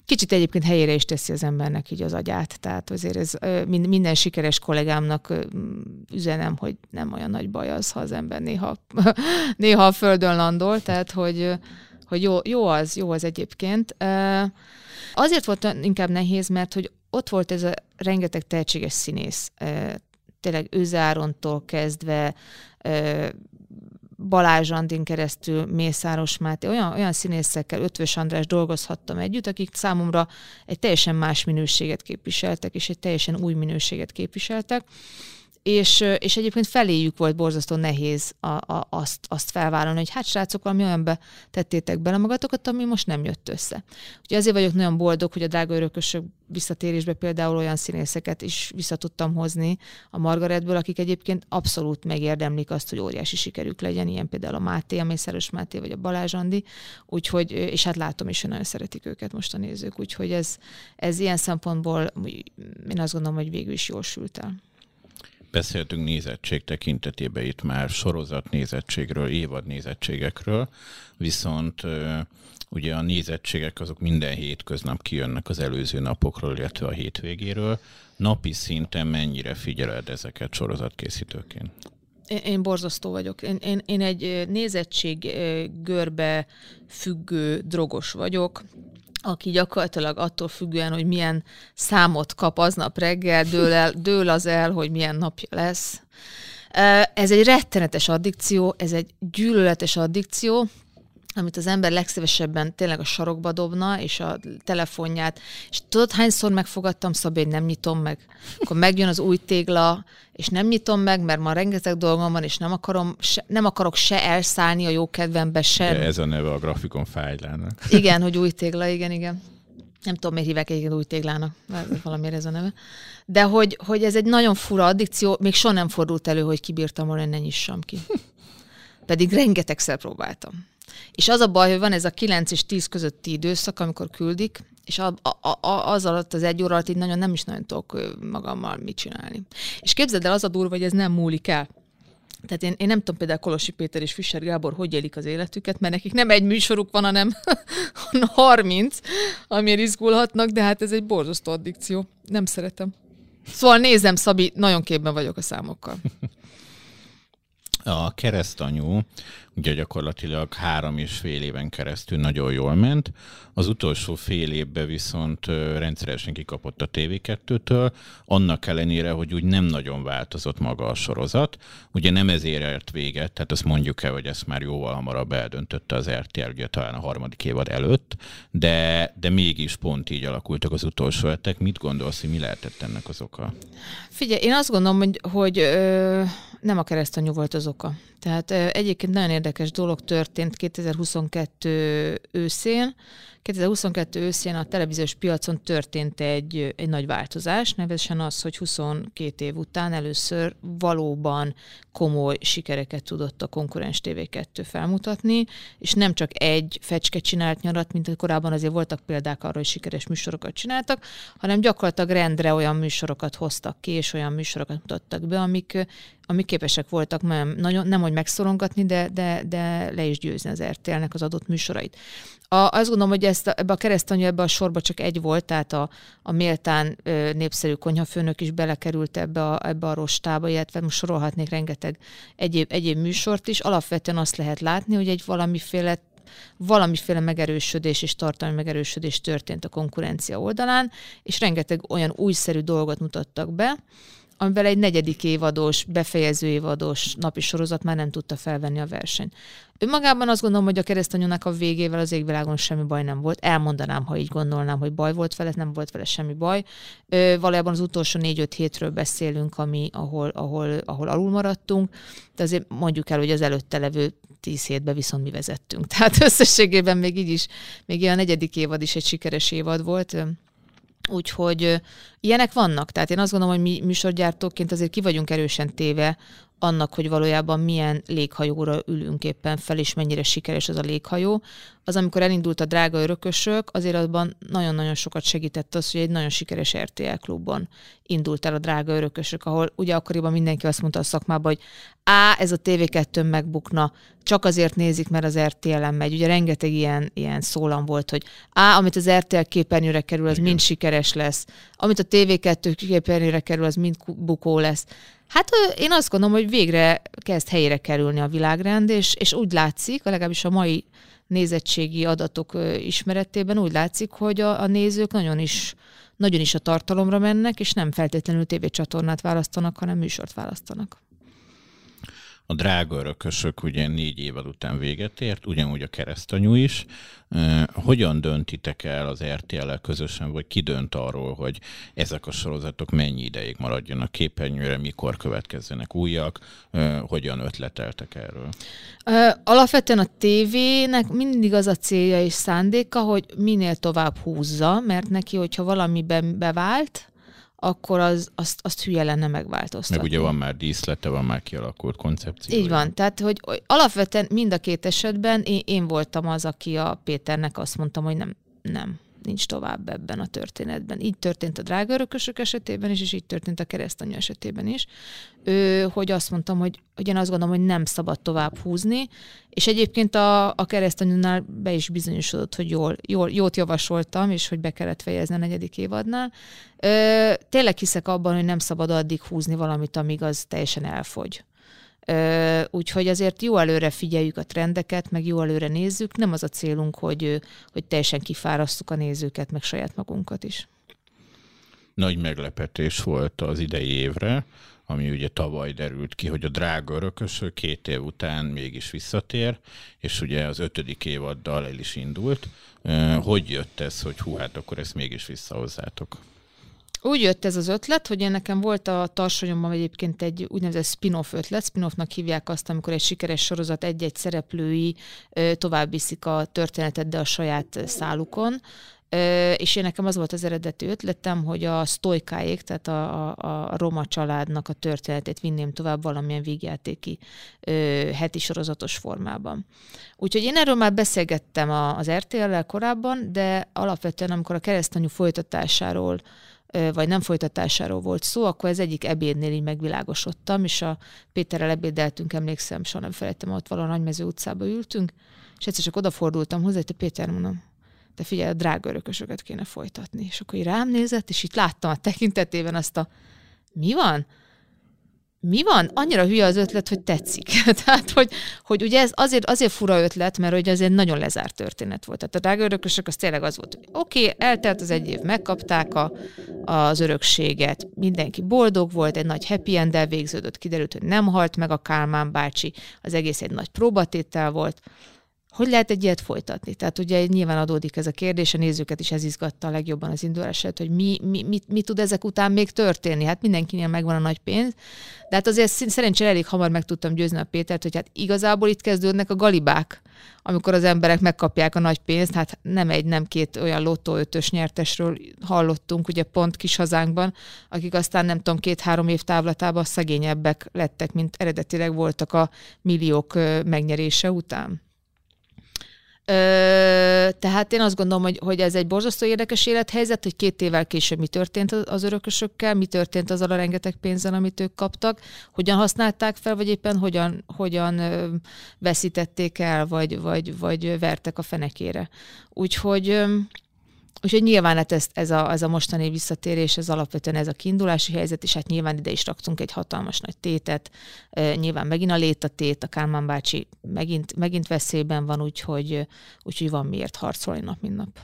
Speaker 3: kicsit egyébként helyére is teszi az embernek így az agyát. Tehát azért ez minden sikeres kollégámnak üzenem, hogy nem olyan nagy baj az, ha az ember néha, néha a földön landol, tehát hogy, hogy jó, jó az, jó az egyébként. Azért volt inkább nehéz, mert hogy ott volt ez a rengeteg tehetséges színész, tényleg Őzárontól kezdve, Balázs Andin keresztül Mészáros Máté, olyan, olyan színészekkel, Ötvös András dolgozhattam együtt, akik számomra egy teljesen más minőséget képviseltek, és egy teljesen új minőséget képviseltek és, és egyébként feléjük volt borzasztó nehéz a, a, azt, azt felvállalni, hogy hát srácok, valami olyanbe tettétek bele magatokat, ami most nem jött össze. Ugye azért vagyok nagyon boldog, hogy a Drága Örökösök visszatérésbe például olyan színészeket is vissza tudtam hozni a Margaretből, akik egyébként abszolút megérdemlik azt, hogy óriási sikerük legyen, ilyen például a Máté, a Mészáros Máté, vagy a Balázs Andi, úgyhogy, és hát látom is, hogy nagyon szeretik őket most a nézők, úgyhogy ez, ez ilyen szempontból én azt gondolom, hogy végül is jól sült el.
Speaker 2: Beszéltünk nézettség tekintetében itt már sorozat nézettségről, évad nézettségekről, viszont ugye a nézettségek azok minden hétköznap kijönnek az előző napokról, illetve a hétvégéről. Napi szinten mennyire figyeled ezeket sorozatkészítőként?
Speaker 3: Én, borzasztó vagyok. Én, én, én egy nézettség görbe függő drogos vagyok aki gyakorlatilag attól függően, hogy milyen számot kap aznap reggel, dől, el, dől az el, hogy milyen napja lesz. Ez egy rettenetes addikció, ez egy gyűlöletes addikció, amit az ember legszívesebben tényleg a sarokba dobna, és a telefonját, és tudod, hányszor megfogadtam, Szabé, hogy nem nyitom meg. Akkor megjön az új tégla, és nem nyitom meg, mert ma rengeteg dolgom van, és nem, akarom, se, nem akarok se elszállni a jó kedvembe, se.
Speaker 2: De ez a neve a grafikon fájlának.
Speaker 3: Igen, hogy új tégla, igen, igen. Nem tudom, miért hívják egyébként új téglának, valamiért ez a neve. De hogy, hogy ez egy nagyon fura addikció, még soha nem fordult elő, hogy kibírtam volna, ne nyissam ki. Pedig rengetegszer próbáltam. És az a baj, hogy van ez a 9 és 10 közötti időszak, amikor küldik, és a, a, a, az alatt az egy óra alatt így nagyon nem is nagyon tudok magammal mit csinálni. És képzeld el, az a durva, hogy ez nem múlik el. Tehát én, én nem tudom például Kolosi Péter és Fischer Gábor hogy élik az életüket, mert nekik nem egy műsoruk van, hanem 30, amiért izgulhatnak, de hát ez egy borzasztó addikció. Nem szeretem. Szóval nézem, Szabi, nagyon képben vagyok a számokkal.
Speaker 2: A keresztanyú ugye gyakorlatilag három és fél éven keresztül nagyon jól ment. Az utolsó fél évben viszont rendszeresen kikapott a TV2-től, annak ellenére, hogy úgy nem nagyon változott maga a sorozat. Ugye nem ezért ért véget, tehát azt mondjuk el, hogy ezt már jóval hamarabb eldöntötte az RTL, ugye talán a harmadik évad előtt, de, de mégis pont így alakultak az utolsó hetek. Mit gondolsz, hogy mi lehetett ennek az oka?
Speaker 3: Figyelj, én azt gondolom, hogy, hogy ö, nem a keresztanyú volt az oka. Tehát ö, egyébként nagyon érdekes dolog történt 2022 őszén. 2022 őszén a televíziós piacon történt egy, egy nagy változás, nevezetesen az, hogy 22 év után először valóban komoly sikereket tudott a konkurens TV2 felmutatni, és nem csak egy fecske csinált nyarat, mint korábban azért voltak példák arra, hogy sikeres műsorokat csináltak, hanem gyakorlatilag rendre olyan műsorokat hoztak ki, és olyan műsorokat mutattak be, amik, amik képesek voltak nem, nagyon, nem hogy megszorongatni, de, de, de le is győzni az RTL-nek az adott műsorait. A, azt gondolom, hogy ezt a, ebbe a keresztanyú, ebbe a sorba csak egy volt, tehát a, a méltán ö, népszerű konyhafőnök is belekerült ebbe a, ebbe a rostába, illetve most sorolhatnék rengeteg egyéb, egyéb műsort is. Alapvetően azt lehet látni, hogy egy valamiféle valamiféle megerősödés és tartalmi megerősödés történt a konkurencia oldalán, és rengeteg olyan újszerű dolgot mutattak be, amivel egy negyedik évados, befejező évados napi sorozat már nem tudta felvenni a versenyt. Önmagában azt gondolom, hogy a keresztanyúnak a végével az égvilágon semmi baj nem volt. Elmondanám, ha így gondolnám, hogy baj volt vele, nem volt vele semmi baj. Ö, valójában az utolsó négy-öt hétről beszélünk, ami, ahol, ahol, ahol alul maradtunk, de azért mondjuk el, hogy az előtte levő tíz hétben viszont mi vezettünk. Tehát összességében még így is, még a negyedik évad is egy sikeres évad volt. Úgyhogy ilyenek vannak. Tehát én azt gondolom, hogy mi műsorgyártóként azért ki vagyunk erősen téve annak, hogy valójában milyen léghajóra ülünk éppen fel, és mennyire sikeres az a léghajó. Az, amikor elindult a drága örökösök, azért abban nagyon-nagyon sokat segített az, hogy egy nagyon sikeres RTL klubban indult el a drága örökösök, ahol ugye akkoriban mindenki azt mondta a szakmában, hogy á, ez a TV2 megbukna, csak azért nézik, mert az RTL-en megy. Ugye rengeteg ilyen, ilyen szólam volt, hogy á, amit az RTL képernyőre kerül, az Igen. mind sikeres lesz. Amit a TV2 képernyőre kerül, az mind bukó lesz. Hát én azt gondolom, hogy végre kezd helyére kerülni a világrend, és, és úgy látszik, legalábbis a mai nézettségi adatok ismeretében úgy látszik, hogy a, a nézők nagyon is, nagyon is a tartalomra mennek, és nem feltétlenül tévécsatornát választanak, hanem műsort választanak.
Speaker 2: A drága örökösök ugye négy évad után véget ért, ugyanúgy a keresztanyú is. Hogyan döntitek el az RTL-el közösen, vagy ki dönt arról, hogy ezek a sorozatok mennyi ideig maradjanak képernyőre, mikor következzenek újak, hogyan ötleteltek erről?
Speaker 3: Alapvetően a tévének mindig az a célja és szándéka, hogy minél tovább húzza, mert neki, hogyha valamiben bevált, akkor az, azt, azt hülye lenne megváltoztatni.
Speaker 2: Meg ugye van már díszlete, van már kialakult koncepció.
Speaker 3: Így van, tehát hogy alapvetően mind a két esetben én, én voltam az, aki a Péternek azt mondtam, hogy nem, nem, nincs tovább ebben a történetben. Így történt a drága örökösök esetében is, és így történt a keresztanyja esetében is. Ő, hogy azt mondtam, hogy, hogy én azt gondolom, hogy nem szabad tovább húzni, és egyébként a, a keresztanyúnál be is bizonyosodott, hogy jól, jól, jót javasoltam, és hogy be kellett fejezni a negyedik évadnál. Ö, tényleg hiszek abban, hogy nem szabad addig húzni valamit, amíg az teljesen elfogy. Úgyhogy azért jó előre figyeljük a trendeket, meg jó előre nézzük. Nem az a célunk, hogy, hogy teljesen kifárasztuk a nézőket, meg saját magunkat is.
Speaker 2: Nagy meglepetés volt az idei évre, ami ugye tavaly derült ki, hogy a drága örököső két év után mégis visszatér, és ugye az ötödik évaddal el is indult. Hogy jött ez, hogy hú, hát akkor ezt mégis visszahozzátok?
Speaker 3: Úgy jött ez az ötlet, hogy én nekem volt a tarsonyomban egyébként egy úgynevezett spin-off ötlet. Spin-offnak hívják azt, amikor egy sikeres sorozat egy-egy szereplői tovább viszik a történetet, de a saját szálukon. És én nekem az volt az eredeti ötletem, hogy a sztojkáék, tehát a, a, a roma családnak a történetét vinném tovább valamilyen vígjátéki heti sorozatos formában. Úgyhogy én erről már beszélgettem az RTL-lel korábban, de alapvetően amikor a keresztanyú folytatásáról vagy nem folytatásáról volt szó, akkor ez egyik ebédnél így megvilágosodtam, és a Péterrel ebédeltünk, emlékszem, soha nem felejtem, ott valahol Nagymező utcába ültünk, és egyszer csak odafordultam hozzá, hogy te Péter, mondom, te figyelj, a drága örökösöket kéne folytatni. És akkor így rám nézett, és itt láttam a tekintetében azt a, mi van? Mi van? Annyira hülye az ötlet, hogy tetszik. Tehát, hogy, hogy ugye ez azért, azért fura ötlet, mert hogy ez egy nagyon lezárt történet volt. Tehát a drága örökösök az tényleg az volt, hogy oké, okay, eltelt az egy év, megkapták a, az örökséget, mindenki boldog volt, egy nagy happy end végződött, kiderült, hogy nem halt meg a Kálmán bácsi, az egész egy nagy próbatétel volt, hogy lehet egy ilyet folytatni? Tehát ugye nyilván adódik ez a kérdés, a nézőket is ez izgatta a legjobban az indulását, hogy mi, mi, mi, mi tud ezek után még történni. Hát mindenkinél megvan a nagy pénz, de hát azért szerencsére elég hamar meg tudtam győzni a Pétert, hogy hát igazából itt kezdődnek a galibák, amikor az emberek megkapják a nagy pénzt, hát nem egy, nem két olyan lottó ötös nyertesről hallottunk, ugye pont kis hazánkban, akik aztán nem tudom, két-három év távlatában szegényebbek lettek, mint eredetileg voltak a milliók megnyerése után. Ö, tehát én azt gondolom, hogy, hogy ez egy borzasztó érdekes élethelyzet, hogy két évvel később mi történt az örökösökkel, mi történt azzal a rengeteg pénzzel, amit ők kaptak, hogyan használták fel, vagy éppen hogyan, hogyan veszítették el, vagy, vagy, vagy vertek a fenekére. Úgyhogy Úgyhogy nyilván hát ez, ez, a, ez a mostani visszatérés, ez alapvetően ez a kiindulási helyzet, és hát nyilván ide is raktunk egy hatalmas nagy tétet. E, nyilván megint a létatét, a Kálmán bácsi megint, megint veszélyben van, úgyhogy, úgyhogy van miért harcolni nap, mint nap.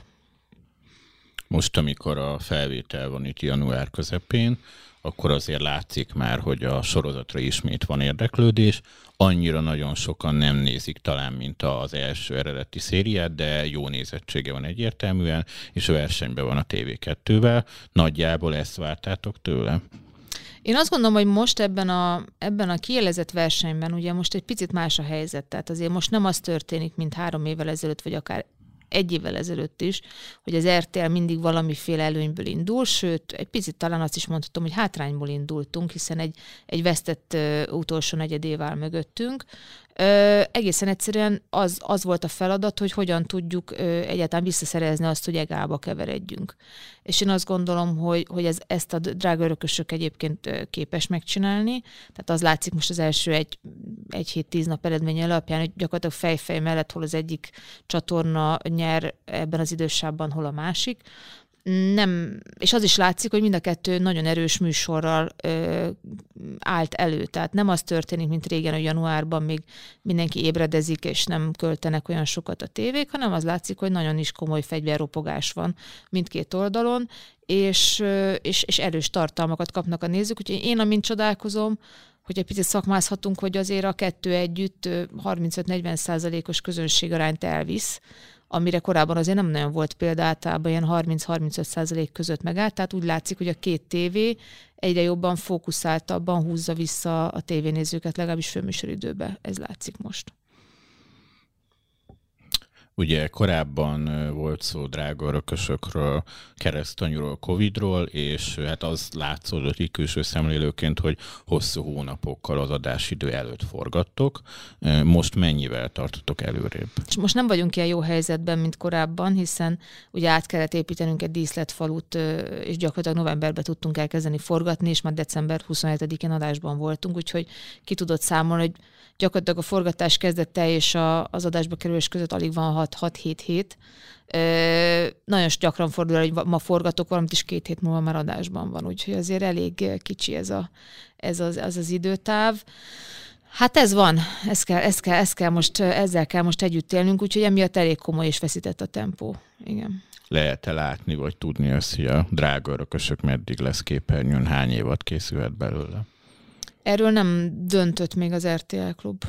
Speaker 2: Most, amikor a felvétel van itt január közepén, akkor azért látszik már, hogy a sorozatra ismét van érdeklődés. Annyira nagyon sokan nem nézik talán, mint az első eredeti szériát, de jó nézettsége van egyértelműen, és a versenyben van a TV2-vel. Nagyjából ezt vártátok tőle?
Speaker 3: Én azt gondolom, hogy most ebben a, ebben a kielezett versenyben ugye most egy picit más a helyzet. Tehát azért most nem az történik, mint három évvel ezelőtt, vagy akár egy évvel ezelőtt is, hogy az RTL mindig valamiféle előnyből indul, sőt, egy picit talán azt is mondhatom, hogy hátrányból indultunk, hiszen egy, egy vesztett uh, utolsó negyedév áll mögöttünk, Ö, egészen egyszerűen az, az volt a feladat, hogy hogyan tudjuk ö, egyáltalán visszaszerezni azt, hogy egába keveredjünk. És én azt gondolom, hogy, hogy ez, ezt a drága örökösök egyébként képes megcsinálni. Tehát az látszik most az első egy, egy hét, tíz nap eredmény alapján, hogy gyakorlatilag fejfej mellett hol az egyik csatorna nyer ebben az idősában, hol a másik nem, és az is látszik, hogy mind a kettő nagyon erős műsorral ö, állt elő. Tehát nem az történik, mint régen, hogy januárban még mindenki ébredezik, és nem költenek olyan sokat a tévék, hanem az látszik, hogy nagyon is komoly fegyverropogás van mindkét oldalon, és, és, és erős tartalmakat kapnak a nézők. Úgyhogy én, amint csodálkozom, hogy egy picit szakmázhatunk, hogy azért a kettő együtt 35-40 százalékos közönségarányt elvisz, amire korábban azért nem nagyon volt példa, általában ilyen 30-35 százalék között megállt, tehát úgy látszik, hogy a két tévé egyre jobban fókuszáltabban húzza vissza a tévénézőket, legalábbis főműsoridőbe. Ez látszik most.
Speaker 2: Ugye korábban volt szó drága örökösökről, keresztanyúról, Covidról, és hát az látszódott így külső szemlélőként, hogy hosszú hónapokkal az adásidő előtt forgattok. Most mennyivel tartotok előrébb?
Speaker 3: És most nem vagyunk ilyen jó helyzetben, mint korábban, hiszen ugye át kellett építenünk egy díszletfalut, és gyakorlatilag novemberben tudtunk elkezdeni forgatni, és már december 27-én adásban voltunk, úgyhogy ki tudott számolni, hogy gyakorlatilag a forgatás kezdete és az adásba kerülés között alig van 6 66677. Ö, nagyon gyakran fordul, hogy ma forgatok valamit, is két hét múlva már adásban van, úgyhogy azért elég kicsi ez, a, ez az, az, az időtáv. Hát ez van, ez kell, ez kell, ez kell most, ezzel kell most együtt élnünk, úgyhogy emiatt elég komoly és feszített a tempó. Igen.
Speaker 2: Lehet-e látni, vagy tudni azt, hogy a drága örökösök meddig lesz képernyőn, hány évad készülhet belőle?
Speaker 3: Erről nem döntött még az RTL klub.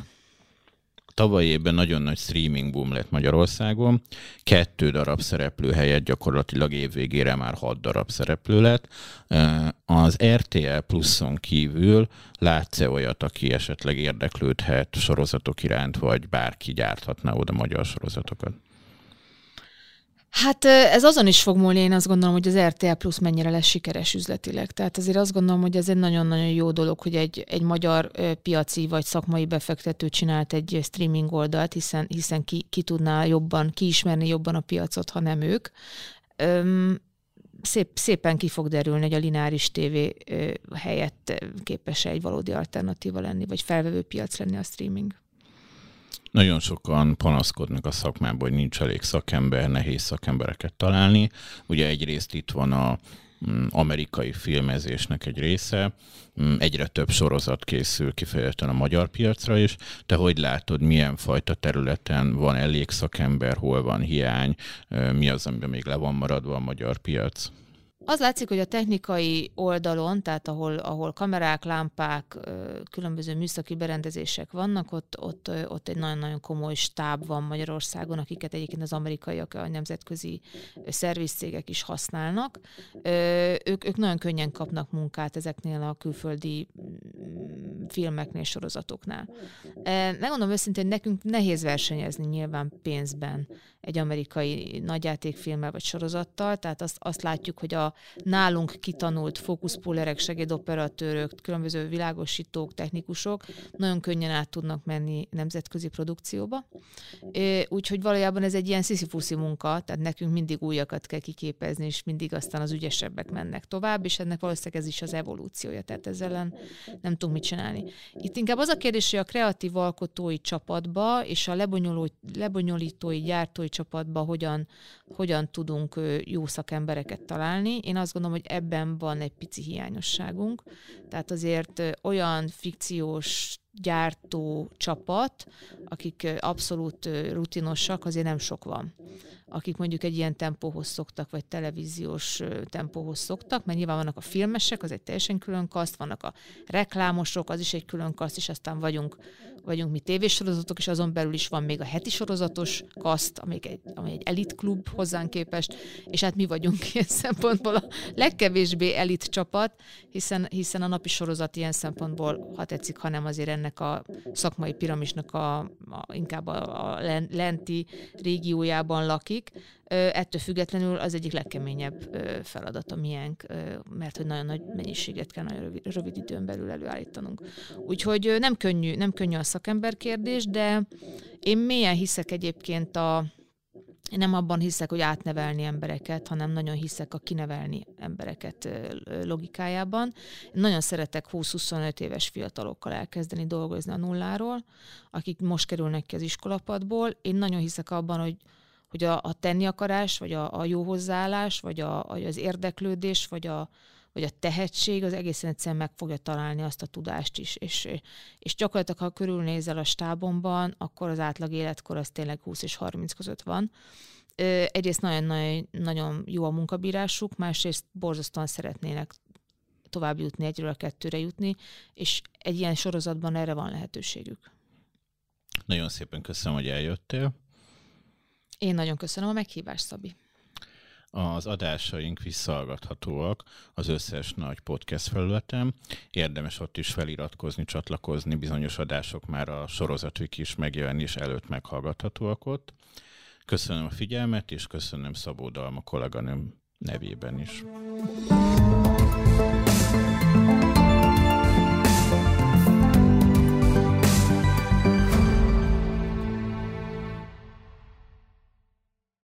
Speaker 2: Tavaly évben nagyon nagy streaming boom lett Magyarországon. Kettő darab szereplő helyett gyakorlatilag évvégére már hat darab szereplő lett. Az RTL pluszon kívül látsz-e olyat, aki esetleg érdeklődhet sorozatok iránt, vagy bárki gyárthatná oda magyar sorozatokat?
Speaker 3: Hát ez azon is fog múlni, én azt gondolom, hogy az RTL Plus mennyire lesz sikeres üzletileg. Tehát azért azt gondolom, hogy ez egy nagyon-nagyon jó dolog, hogy egy, egy magyar piaci vagy szakmai befektető csinált egy streaming oldalt, hiszen, hiszen ki, ki tudná jobban, kiismerni jobban a piacot, ha nem ők. Öm, szép, szépen ki fog derülni, hogy a lineáris tévé helyett képes egy valódi alternatíva lenni, vagy felvevő piac lenni a streaming.
Speaker 2: Nagyon sokan panaszkodnak a szakmában, hogy nincs elég szakember, nehéz szakembereket találni. Ugye egyrészt itt van a mm, amerikai filmezésnek egy része, mm, egyre több sorozat készül kifejezetten a magyar piacra is. Te hogy látod, milyen fajta területen van elég szakember, hol van hiány, mi az, amiben még le van maradva a magyar piac?
Speaker 3: Az látszik, hogy a technikai oldalon, tehát ahol, ahol kamerák, lámpák, különböző műszaki berendezések vannak, ott, ott, ott egy nagyon-nagyon komoly stáb van Magyarországon, akiket egyébként az amerikaiak, a nemzetközi szervizcégek is használnak. Ők, ők nagyon könnyen kapnak munkát ezeknél a külföldi mm, filmeknél, sorozatoknál. Megmondom őszintén, nekünk nehéz versenyezni nyilván pénzben egy amerikai nagyjátékfilmmel vagy sorozattal, tehát azt, azt látjuk, hogy a nálunk kitanult fókuszpullerek, segédoperatőrök, különböző világosítók, technikusok nagyon könnyen át tudnak menni nemzetközi produkcióba. Úgyhogy valójában ez egy ilyen sziszifuszi munka, tehát nekünk mindig újakat kell kiképezni, és mindig aztán az ügyesebbek mennek tovább, és ennek valószínűleg ez is az evolúciója, tehát ezzel nem tudunk mit csinálni. Itt inkább az a kérdés, hogy a kreatív alkotói csapatba és a lebonyolítói, gyártói csapatba hogyan, hogyan tudunk jó szakembereket találni. Én azt gondolom, hogy ebben van egy pici hiányosságunk. Tehát azért olyan fikciós gyártó csapat, akik abszolút rutinosak, azért nem sok van akik mondjuk egy ilyen tempóhoz szoktak, vagy televíziós tempóhoz szoktak, mert nyilván vannak a filmesek, az egy teljesen külön kaszt, vannak a reklámosok, az is egy külön kaszt, és aztán vagyunk, vagyunk mi tévésorozatok, és azon belül is van még a heti sorozatos kaszt, ami egy, ami egy elit klub hozzánk képest, és hát mi vagyunk ilyen szempontból a legkevésbé elit csapat, hiszen, hiszen a napi sorozat ilyen szempontból, ha tetszik, hanem azért ennek a szakmai piramisnak a, a inkább a, a lenti régiójában lakik. Ettől függetlenül az egyik legkeményebb feladat a miénk, mert hogy nagyon nagy mennyiséget kell nagyon rövid, rövid időn belül előállítanunk. Úgyhogy nem könnyű, nem könnyű a szakember kérdés, de én mélyen hiszek egyébként a, én nem abban hiszek, hogy átnevelni embereket, hanem nagyon hiszek a kinevelni embereket logikájában. Én nagyon szeretek 20-25 éves fiatalokkal elkezdeni dolgozni a nulláról, akik most kerülnek ki az iskolapadból. Én nagyon hiszek abban, hogy hogy a, a tenni akarás, vagy a, a jó hozzáállás, vagy a, az érdeklődés, vagy a, vagy a tehetség az egészen egyszerűen meg fogja találni azt a tudást is. És, és gyakorlatilag, ha körülnézel a stábomban, akkor az átlag életkor az tényleg 20 és 30 között van. Egyrészt nagyon, nagyon jó a munkabírásuk, másrészt borzasztóan szeretnének tovább jutni, egyről a kettőre jutni, és egy ilyen sorozatban erre van lehetőségük.
Speaker 2: Nagyon szépen köszönöm, hogy eljöttél.
Speaker 3: Én nagyon köszönöm a meghívást, Szabi.
Speaker 2: Az adásaink visszahallgathatóak az összes nagy podcast felületen. Érdemes ott is feliratkozni, csatlakozni, bizonyos adások már a sorozatuk is megjelenés előtt meghallgathatóak ott. Köszönöm a figyelmet, és köszönöm Szabó Dalma kolléganőm nevében is. thank